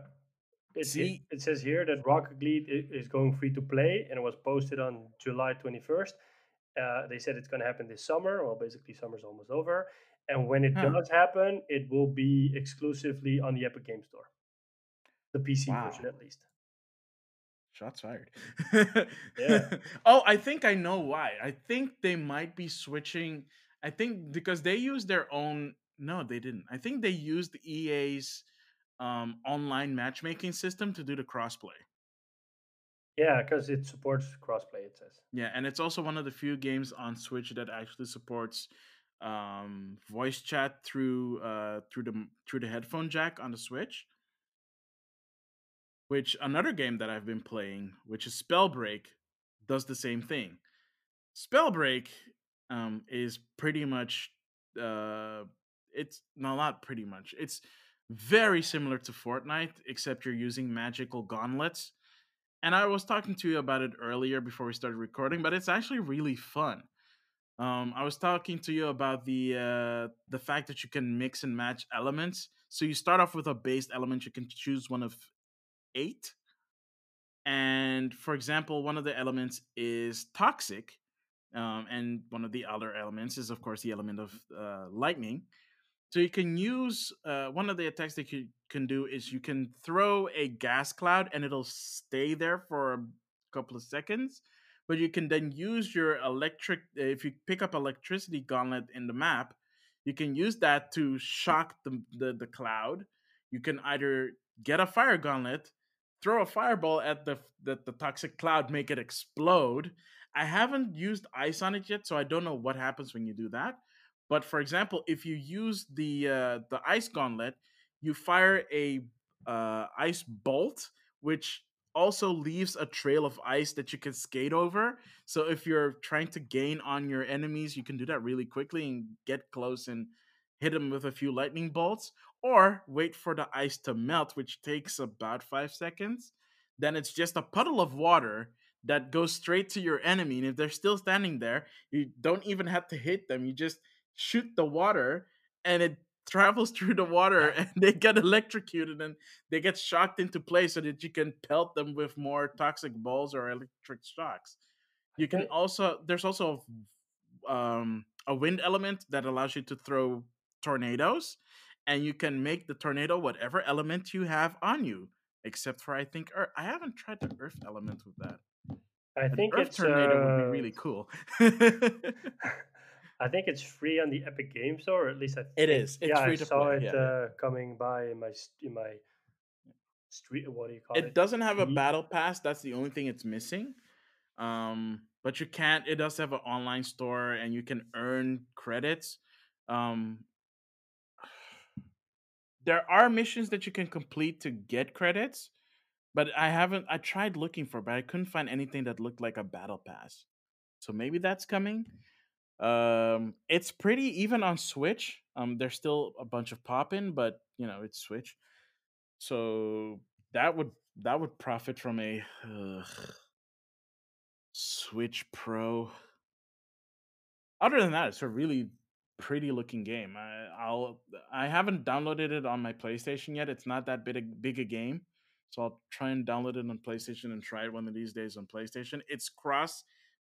It, See, it, says here that Rocket League is going free to play and it was posted on July 21st. Uh, they said it's going to happen this summer. Well, basically, summer's almost over. And when it huh. does happen, it will be exclusively on the Epic Game Store. The PC wow. version, at least. Shots fired. yeah. oh, I think I know why. I think they might be switching. I think because they use their own. No, they didn't. I think they used EA's um, online matchmaking system to do the crossplay. Yeah, because it supports crossplay. It says. Yeah, and it's also one of the few games on Switch that actually supports um, voice chat through uh, through the through the headphone jack on the Switch. Which another game that I've been playing, which is Spellbreak, does the same thing. Spellbreak um, is pretty much uh, it's no not pretty much. It's very similar to Fortnite, except you're using magical gauntlets. And I was talking to you about it earlier before we started recording, but it's actually really fun. Um, I was talking to you about the uh, the fact that you can mix and match elements. So you start off with a base element. You can choose one of eight. And for example, one of the elements is toxic, um, and one of the other elements is, of course, the element of uh, lightning. So you can use uh, one of the attacks that you can do is you can throw a gas cloud and it'll stay there for a couple of seconds. But you can then use your electric if you pick up electricity gauntlet in the map, you can use that to shock the the, the cloud. You can either get a fire gauntlet, throw a fireball at the, the the toxic cloud, make it explode. I haven't used ice on it yet, so I don't know what happens when you do that. But for example, if you use the uh, the ice gauntlet, you fire a uh, ice bolt, which also leaves a trail of ice that you can skate over. So if you're trying to gain on your enemies, you can do that really quickly and get close and hit them with a few lightning bolts, or wait for the ice to melt, which takes about five seconds. Then it's just a puddle of water that goes straight to your enemy. And if they're still standing there, you don't even have to hit them. You just shoot the water and it travels through the water and they get electrocuted and they get shocked into place so that you can pelt them with more toxic balls or electric shocks. You can also there's also um, a wind element that allows you to throw tornadoes and you can make the tornado whatever element you have on you except for I think earth. I haven't tried the earth element with that. I think earth it's tornado uh... would be really cool. I think it's free on the Epic Game Store, or at least I. It is. It's yeah, I saw play. it yeah. uh, coming by in my in my street. What do you call it? It doesn't have a battle pass. That's the only thing it's missing. Um, but you can't. It does have an online store, and you can earn credits. Um, there are missions that you can complete to get credits, but I haven't. I tried looking for, but I couldn't find anything that looked like a battle pass. So maybe that's coming. Um, it's pretty even on Switch. Um, there's still a bunch of popping, but you know it's Switch, so that would that would profit from a Switch Pro. Other than that, it's a really pretty looking game. I, I'll I haven't downloaded it on my PlayStation yet. It's not that big a, big a game, so I'll try and download it on PlayStation and try it one of these days on PlayStation. It's cross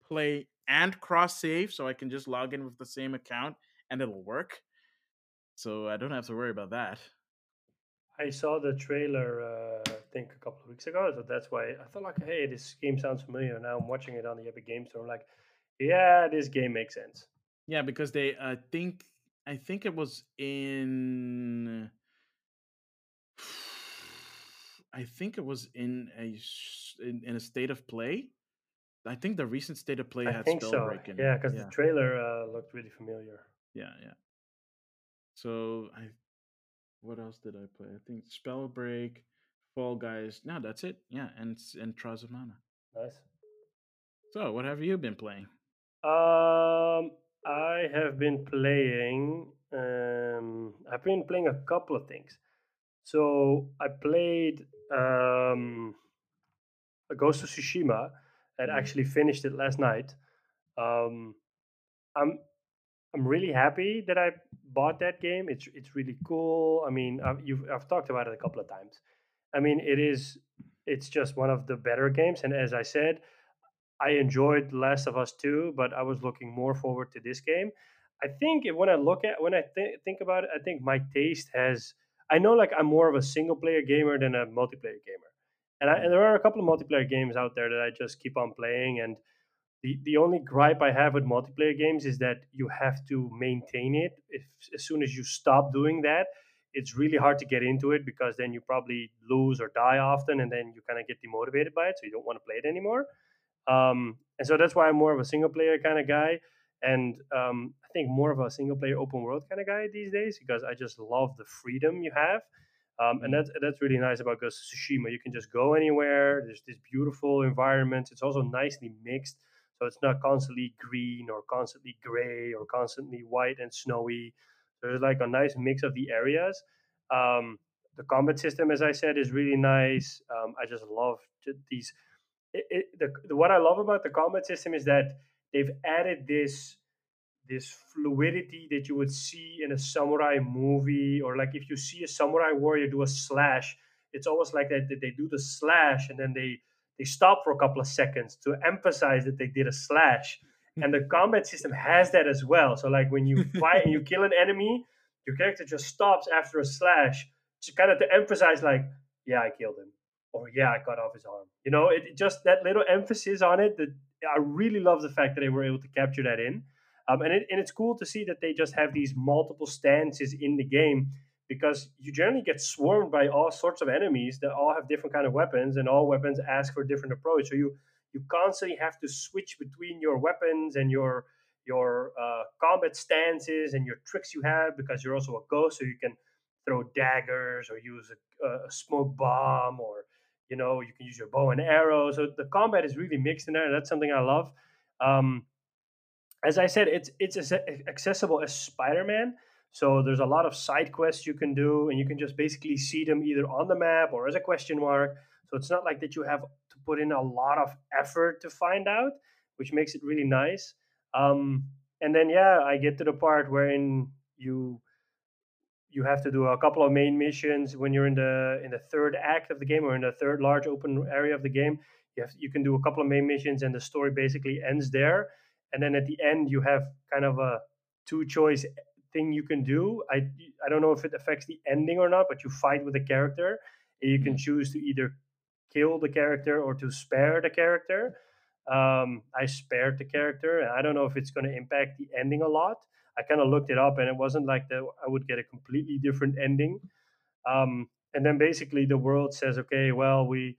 play and cross save, so I can just log in with the same account and it'll work. So I don't have to worry about that. I saw the trailer, uh, I think, a couple of weeks ago, so that's why I thought like, hey, this game sounds familiar. Now I'm watching it on the Epic Game Store. I'm like, yeah, this game makes sense. Yeah, because they, I think, I think it was in. I think it was in a in, in a state of play I think the recent state of play I had think so. in Yeah, because the trailer uh, looked really familiar. Yeah, yeah. So I, what else did I play? I think Spellbreak, Fall Guys. No, that's it. Yeah, and and Trials of Mana. Nice. So, what have you been playing? Um, I have been playing. Um, I've been playing a couple of things. So I played um, Ghost of Tsushima and mm. actually finished it last night. Um, I'm I'm really happy that I bought that game. It's it's really cool. I mean, I've, you've I've talked about it a couple of times. I mean, it is it's just one of the better games. And as I said, I enjoyed Last of Us 2, but I was looking more forward to this game. I think when I look at when I th- think about it, I think my taste has. I know like I'm more of a single player gamer than a multiplayer gamer. And, I, and there are a couple of multiplayer games out there that I just keep on playing. And the, the only gripe I have with multiplayer games is that you have to maintain it. If as soon as you stop doing that, it's really hard to get into it because then you probably lose or die often, and then you kind of get demotivated by it, so you don't want to play it anymore. Um, and so that's why I'm more of a single player kind of guy, and um, I think more of a single player open world kind of guy these days because I just love the freedom you have. Um, and mm. that's that's really nice about Ghost of Tsushima. You can just go anywhere. There's this beautiful environment. It's also nicely mixed, so it's not constantly green or constantly gray or constantly white and snowy. There's like a nice mix of the areas. Um, the combat system, as I said, is really nice. Um, I just love these. It, it, the, the, what I love about the combat system is that they've added this this fluidity that you would see in a samurai movie or like if you see a samurai warrior do a slash it's almost like that, that they do the slash and then they they stop for a couple of seconds to emphasize that they did a slash. And the combat system has that as well. So like when you fight and you kill an enemy your character just stops after a slash to kind of to emphasize like yeah i killed him or yeah i cut off his arm. You know it just that little emphasis on it that i really love the fact that they were able to capture that in um, and, it, and it's cool to see that they just have these multiple stances in the game because you generally get swarmed by all sorts of enemies that all have different kind of weapons and all weapons ask for a different approach. So you you constantly have to switch between your weapons and your your uh, combat stances and your tricks you have because you're also a ghost, so you can throw daggers or use a, a smoke bomb or you know you can use your bow and arrow. So the combat is really mixed in there. That's something I love. Um, as I said, it's it's as accessible as Spider Man. So there's a lot of side quests you can do, and you can just basically see them either on the map or as a question mark. So it's not like that you have to put in a lot of effort to find out, which makes it really nice. Um, and then yeah, I get to the part wherein you you have to do a couple of main missions when you're in the in the third act of the game or in the third large open area of the game. You have you can do a couple of main missions, and the story basically ends there and then at the end you have kind of a two choice thing you can do. I I don't know if it affects the ending or not, but you fight with a character. And you can mm-hmm. choose to either kill the character or to spare the character. Um, I spared the character, and I don't know if it's going to impact the ending a lot. I kind of looked it up, and it wasn't like that. I would get a completely different ending. Um, and then basically the world says, okay, well, we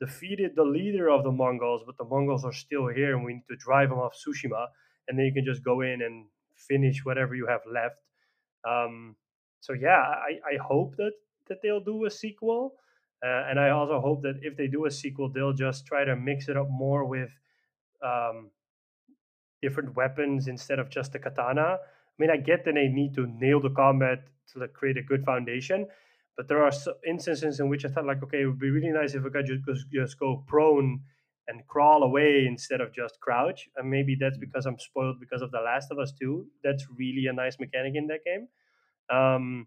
defeated the leader of the Mongols, but the Mongols are still here, and we need to drive them off Tsushima, and then you can just go in and finish whatever you have left. Um, so yeah, I, I hope that that they'll do a sequel, uh, and I also hope that if they do a sequel, they'll just try to mix it up more with um, different weapons instead of just the katana. I mean, I get that they need to nail the combat to create a good foundation, but there are instances in which I thought, like, okay, it would be really nice if I could just, just go prone and crawl away instead of just crouch. And maybe that's mm. because I'm spoiled because of The Last of Us 2. That's really a nice mechanic in that game. Um,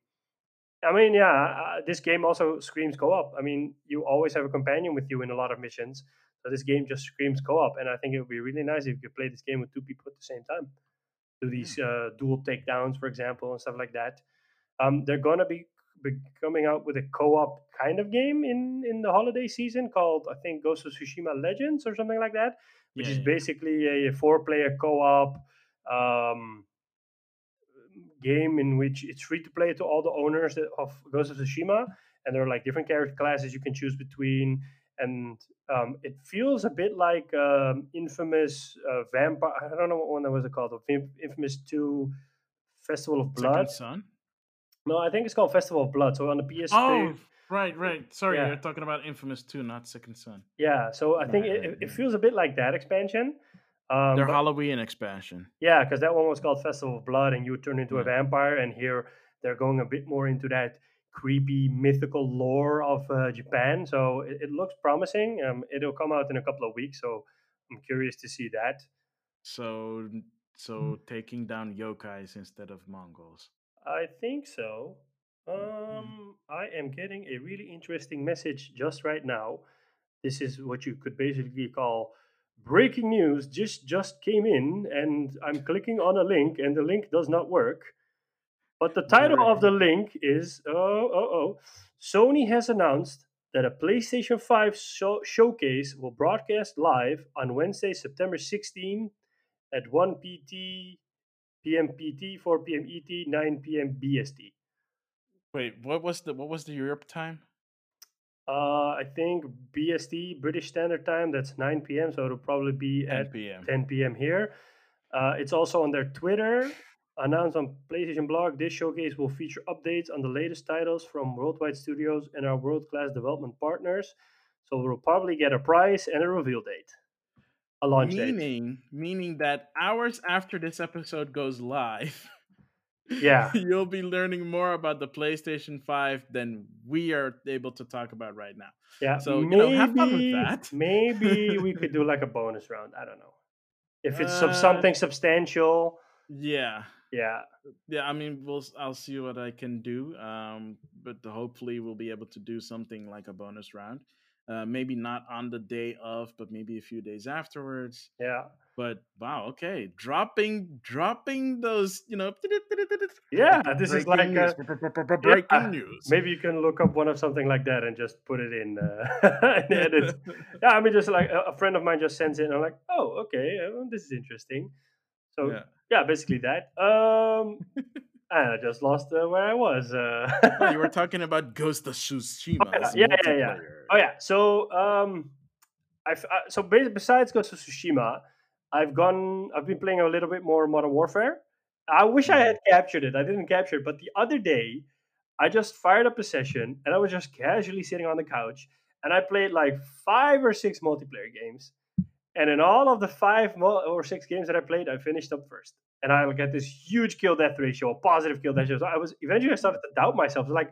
I mean, yeah, uh, this game also screams co-op. I mean, you always have a companion with you in a lot of missions. So this game just screams co-op, and I think it would be really nice if you play this game with two people at the same time. Do these uh, dual takedowns, for example, and stuff like that. Um, they're gonna be, be coming out with a co-op kind of game in in the holiday season called I think Ghost of Tsushima Legends or something like that, which yeah, is yeah. basically a, four-player co-op. Um, game in which it's free to play to all the owners of Ghost of Tsushima, and there are like different character classes you can choose between, and um, it feels a bit like um, Infamous uh, Vampire. I don't know what one that was called. Infamous Two Festival of Blood. Second Son. No, I think it's called Festival of Blood. So on the PS2. Oh, right, right. Sorry, yeah. you're talking about Infamous Two, not Second Son. Yeah, so I think right, it, it feels a bit like that expansion. Um, Their but, Halloween expansion. Yeah, because that one was called Festival of Blood, and you turn into yeah. a vampire. And here they're going a bit more into that creepy mythical lore of uh, Japan. So it, it, looks promising. Um, it'll come out in a couple of weeks, so I'm curious to see that. So, so mm. taking down yokais instead of Mongols. I think so. Mm-hmm. Um, I am getting a really interesting message just right now. This is what you could basically call breaking news just just came in and i'm clicking on a link and the link does not work but the title of the link is oh oh oh sony has announced that a playstation 5 show- showcase will broadcast live on wednesday september 16 at 1 pt pm pt 4 pm et 9 pm bst wait what was the what was the europe time uh, I think BST, British Standard Time, that's 9 p.m. So it'll probably be 10 at p.m. 10 p.m. here. Uh, it's also on their Twitter. Announced on PlayStation Blog, this showcase will feature updates on the latest titles from Worldwide Studios and our world class development partners. So we'll probably get a price and a reveal date. A launch meaning, date. Meaning that hours after this episode goes live. yeah. you'll be learning more about the playstation 5 than we are able to talk about right now. Yeah so maybe, you know have fun with that. maybe we could do like a bonus round i don't know. If it's uh, something substantial. yeah. Yeah. Yeah i mean we'll i'll see what i can do um but hopefully we'll be able to do something like a bonus round uh, maybe not on the day of, but maybe a few days afterwards. Yeah. But wow, okay, dropping dropping those, you know. Yeah, this is like news, breaking yeah, news. Maybe you can look up one of something like that and just put it in uh, and edit. yeah, I mean, just like a, friend of mine just sends it, and I'm like, oh, okay, uh, this is interesting. So yeah, yeah basically that. Um, I just lost uh, where I was. Uh... oh, you were talking about Ghost of Tsushima. Oh, yeah, yeah, yeah. Oh yeah. So um, I've uh, so besides Ghost of Tsushima, I've gone. I've been playing a little bit more Modern Warfare. I wish I had mm-hmm. captured it. I didn't capture it, but the other day, I just fired up a session and I was just casually sitting on the couch and I played like five or six multiplayer games. And in all of the five or six games that I played, I finished up first and I'll get this huge kill death ratio, a positive kill death ratio. So I was eventually I started to doubt myself. Like,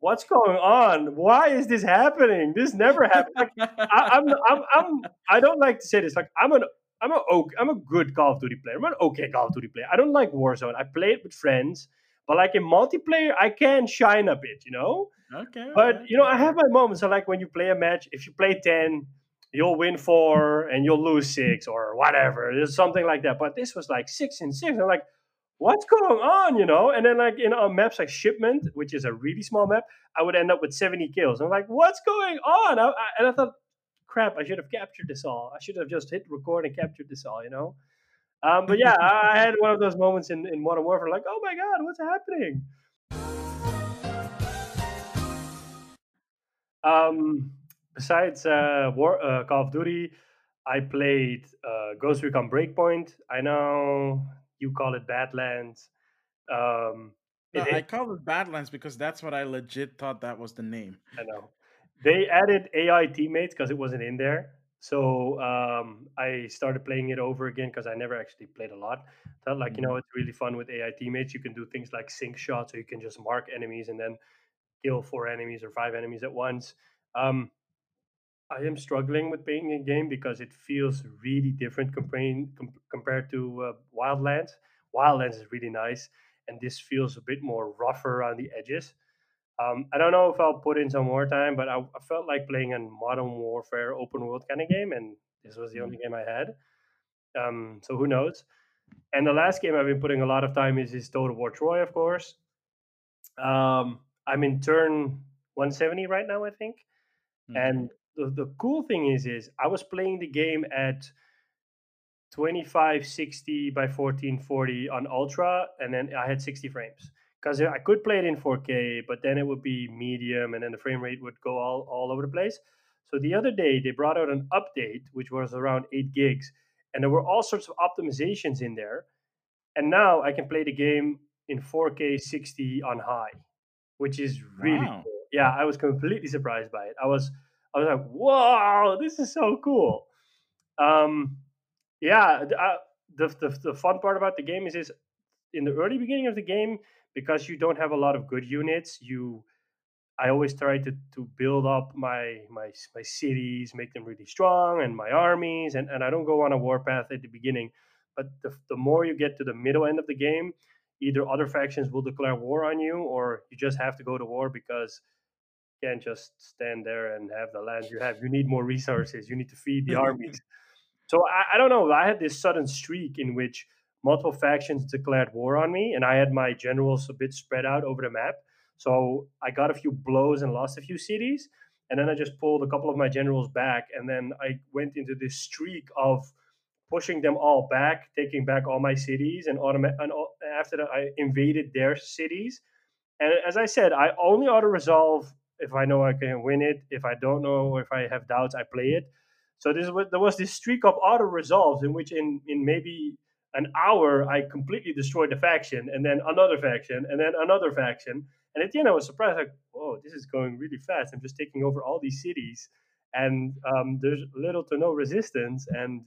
what's going on? Why is this happening? This never happened. Like, I, I'm, I'm, I'm, I don't like to say this. Like, I'm an, I'm a, I'm a good Call of Duty player. I'm an okay Call of Duty player. I don't like Warzone. I play it with friends, but like in multiplayer, I can shine a bit, you know. Okay. But you know, I have my moments. So like when you play a match, if you play ten, you'll win four and you'll lose six or whatever. There's something like that. But this was like six and six. I'm like, what's going on, you know? And then like in a maps like Shipment, which is a really small map, I would end up with 70 kills. I'm like, what's going on? I, I, and I thought, crap, I should have captured this all. I should have just hit record and captured this all, you know? Um, but yeah, I had one of those moments in, in Modern Warfare, like, oh my god, what's happening? Um, besides uh, War uh, Call of Duty, I played uh, Ghost Recon Breakpoint. I know you call it Badlands. Um, no, it, I call it Badlands because that's what I legit thought that was the name. I know. They added AI teammates because it wasn't in there. So um, I started playing it over again because I never actually played a lot. Thought like, mm-hmm. you know, it's really fun with AI teammates. You can do things like sync shots, so you can just mark enemies and then kill four enemies or five enemies at once. Um, I am struggling with playing a game because it feels really different comparing, com- compared to uh, Wildlands. Wildlands is really nice, and this feels a bit more rougher around the edges. Um, I don't know if I'll put in some more time, but I, I, felt like playing a Modern Warfare open world kind of game, and this was the only mm-hmm. game I had. Um, so who knows? And the last game I've been putting a lot of time is is Total War Troy, of course. Um, I'm in turn 170 right now, I think. Mm-hmm. And the, the cool thing is, is I was playing the game at 2560 by 1440 on ultra, and then I had 60 frames because I could play it in 4K, but then it would be medium, and then the frame rate would go all, all over the place. So the other day they brought out an update which was around eight gigs, and there were all sorts of optimizations in there. And now I can play the game in 4K 60 on high, which is really wow. cool. Yeah, I was completely surprised by it. I was I was like, "Whoa, this is so cool!" Um, yeah, uh, the, the the fun part about the game is is in the early beginning of the game because you don't have a lot of good units, you I always try to, to build up my, my my cities, make them really strong, and my armies, and, and I don't go on a warpath at the beginning. But the, the more you get to the middle end of the game, either other factions will declare war on you, or you just have to go to war because can't just stand there and have the land you have. You need more resources. You need to feed the mm-hmm. armies. So I, I don't know. I had this sudden streak in which multiple factions declared war on me, and I had my generals a bit spread out over the map. So I got a few blows and lost a few cities, and then I just pulled a couple of my generals back, and then I went into this streak of pushing them all back, taking back all my cities, and automa- and after that I invaded their cities. And as I said, I only auto resolve if I know I can win it. If I don't know, if I have doubts, I play it. So this was, there was this streak of auto resolves in which in in maybe an hour, I completely destroyed the faction, and then another faction, and then another faction. And at the end, I was surprised, like, whoa, this is going really fast. I'm just taking over all these cities, and um, there's little to no resistance, and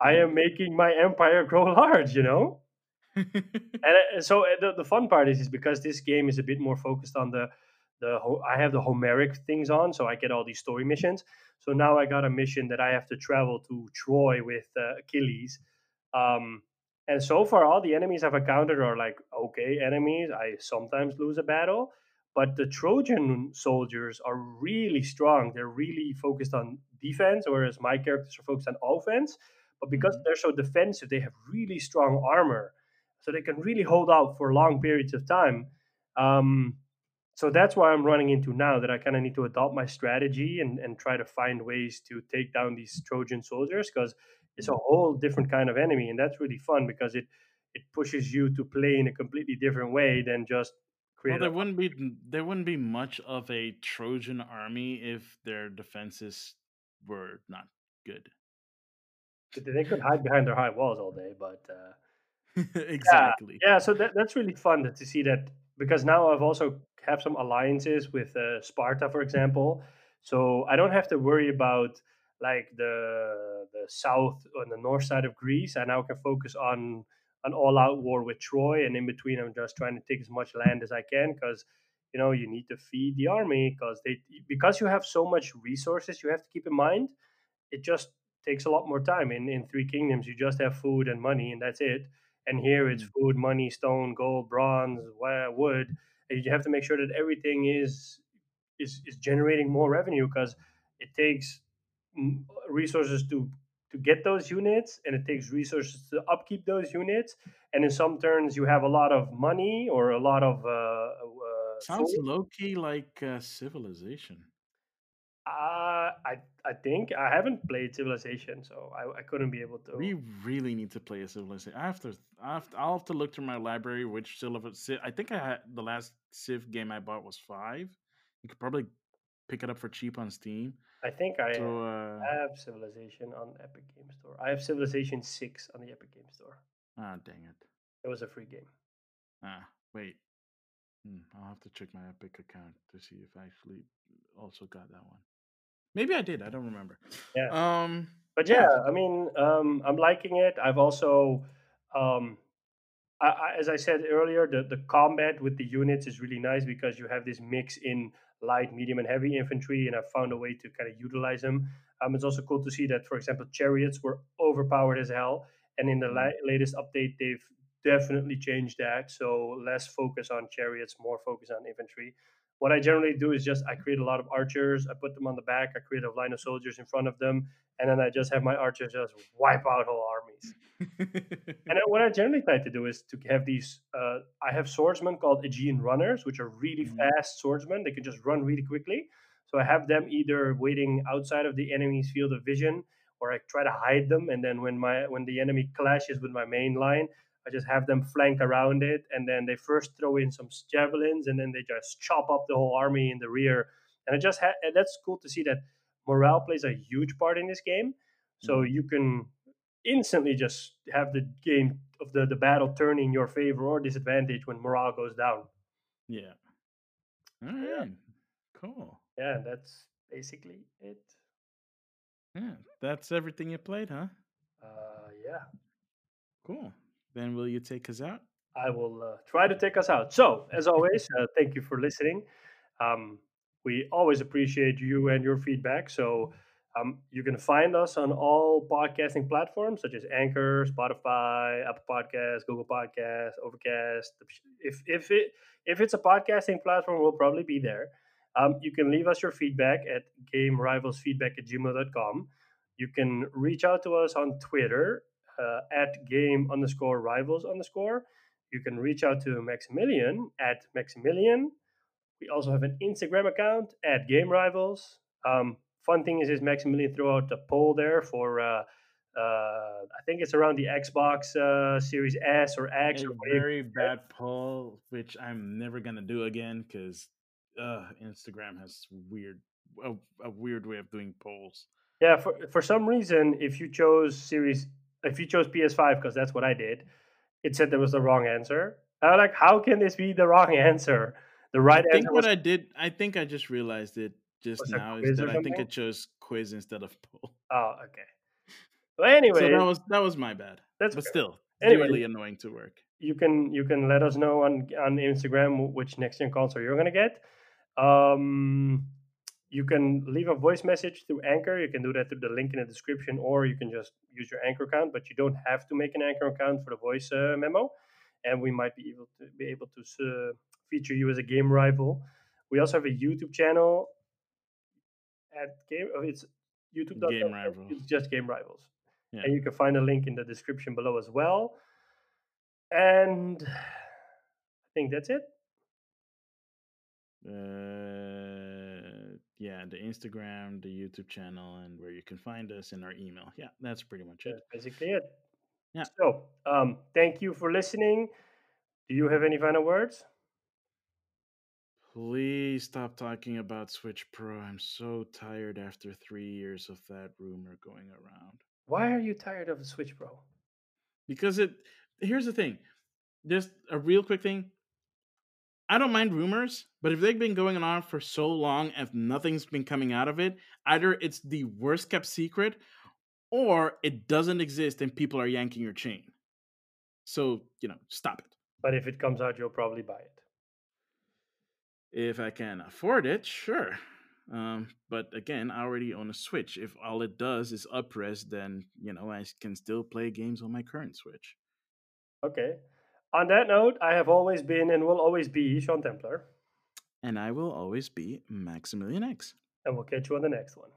I am making my empire grow large, you know. and uh, so uh, the, the fun part is, is because this game is a bit more focused on the the I have the Homeric things on, so I get all these story missions. So now I got a mission that I have to travel to Troy with uh, Achilles. Um, and so far, all the enemies I've encountered are like okay enemies. I sometimes lose a battle, but the Trojan soldiers are really strong. They're really focused on defense, whereas my characters are focused on offense. But because mm-hmm. they're so defensive, they have really strong armor, so they can really hold out for long periods of time. Um, so that's why I'm running into now that I kind of need to adopt my strategy and, and try to find ways to take down these Trojan soldiers because it's a whole different kind of enemy, and that's really fun because it it pushes you to play in a completely different way than just create. Well, there a- wouldn't be there wouldn't be much of a Trojan army if their defenses were not good. They could hide behind their high walls all day, but uh, exactly. Yeah, yeah so that, that's really fun to see that because now I've also have some alliances with uh, Sparta, for example. So I don't have to worry about like the the south on the north side of Greece. I now can focus on an all-out war with Troy, and in between, I'm just trying to take as much land as I can because you know you need to feed the army because they because you have so much resources. You have to keep in mind it just takes a lot more time. In in Three Kingdoms, you just have food and money, and that's it. And here it's mm. food, money, stone, gold, bronze, wood. And you have to make sure that everything is is is generating more revenue because it takes resources to to get those units and it takes resources to upkeep those units and in some turns you have a lot of money or a lot of uh, uh sounds low-key like uh, civilization uh, I I think I haven't played Civilization, so I, I couldn't be able to. We really need to play a Civilization. I have to. I have to, I'll have to look through my library. Which Civ? I think I had the last Civ game I bought was five. You could probably pick it up for cheap on Steam. I think I so, uh, have Civilization on Epic Game Store. I have Civilization Six on the Epic Game Store. Ah, dang it! It was a free game. Ah, wait. Hmm, I'll have to check my Epic account to see if I actually also got that one. Maybe I did. I don't remember. Yeah. Um. But yeah, yeah. I mean, um, I'm liking it. I've also, um, I, I, as I said earlier, the the combat with the units is really nice because you have this mix in light, medium, and heavy infantry, and I found a way to kind of utilize them. Um, it's also cool to see that, for example, chariots were overpowered as hell, and in the mm-hmm. la- latest update, they've definitely changed that. So less focus on chariots, more focus on infantry. What I generally do is just I create a lot of archers, I put them on the back, I create a line of soldiers in front of them, and then I just have my archers just wipe out whole armies. and what I generally try to do is to have these. Uh, I have swordsmen called Aegean runners, which are really mm-hmm. fast swordsmen. They can just run really quickly. So I have them either waiting outside of the enemy's field of vision, or I try to hide them. And then when my when the enemy clashes with my main line, I just have them flank around it, and then they first throw in some javelins, and then they just chop up the whole army in the rear. And I just ha- and that's cool to see that morale plays a huge part in this game. So mm-hmm. you can instantly just have the game of the, the battle turn in your favor or disadvantage when morale goes down. Yeah. All right. Yeah. Cool. Yeah, that's basically it. Yeah, that's everything you played, huh? Uh, yeah. Cool. Then will you take us out? I will uh, try to take us out. So, as always, uh, thank you for listening. Um, we always appreciate you and your feedback. So, um, you can find us on all podcasting platforms such as Anchor, Spotify, Apple Podcasts, Google Podcasts, Overcast. If if it if it's a podcasting platform, we'll probably be there. Um, you can leave us your feedback at gamerivalsfeedback at gmail.com. You can reach out to us on Twitter uh, at game underscore rivals underscore. You can reach out to Maximilian at Maximilian. We also have an Instagram account at Game Rivals. Um, fun thing is, is Maximilian threw out a poll there for uh, uh, I think it's around the Xbox uh, Series S or X. A or very bad poll, which I'm never gonna do again because uh, Instagram has weird a, a, weird way of doing polls. Yeah, for for some reason, if you chose Series if you chose PS5 because that's what I did, it said there was the wrong answer. I was like, how can this be the wrong answer? The right answer. I think answer. What I did, I think I just realized it just now is that I think it chose quiz instead of poll. Oh, okay. Well, anyway, so that was that was my bad. That's but okay. still anyway, really annoying to work. You can you can let us know on on Instagram which next gen console you're gonna get. Um, you can leave a voice message through Anchor. You can do that through the link in the description, or you can just use your Anchor account. But you don't have to make an Anchor account for the voice uh, memo, and we might be able to be able to uh, feature you as a game rival. We also have a YouTube channel at game. Oh, it's YouTube. Game Rivals. It's just Game Rivals, yeah. and you can find a link in the description below as well. And I think that's it. Uh, yeah, the Instagram, the YouTube channel, and where you can find us in our email. Yeah, that's pretty much it. That's basically it. Yeah. So, um, thank you for listening. Do you have any final words? Please stop talking about Switch Pro. I'm so tired after three years of that rumor going around. Why are you tired of the Switch Pro? Because it. Here's the thing. Just a real quick thing. I don't mind rumors, but if they've been going on for so long and nothing's been coming out of it, either it's the worst kept secret or it doesn't exist and people are yanking your chain. So, you know, stop it. But if it comes out, you'll probably buy it. If I can afford it, sure. Um, but again, I already own a Switch. If all it does is upres, then, you know, I can still play games on my current Switch. Okay. On that note, I have always been and will always be Sean Templar. And I will always be Maximilian X. And we'll catch you on the next one.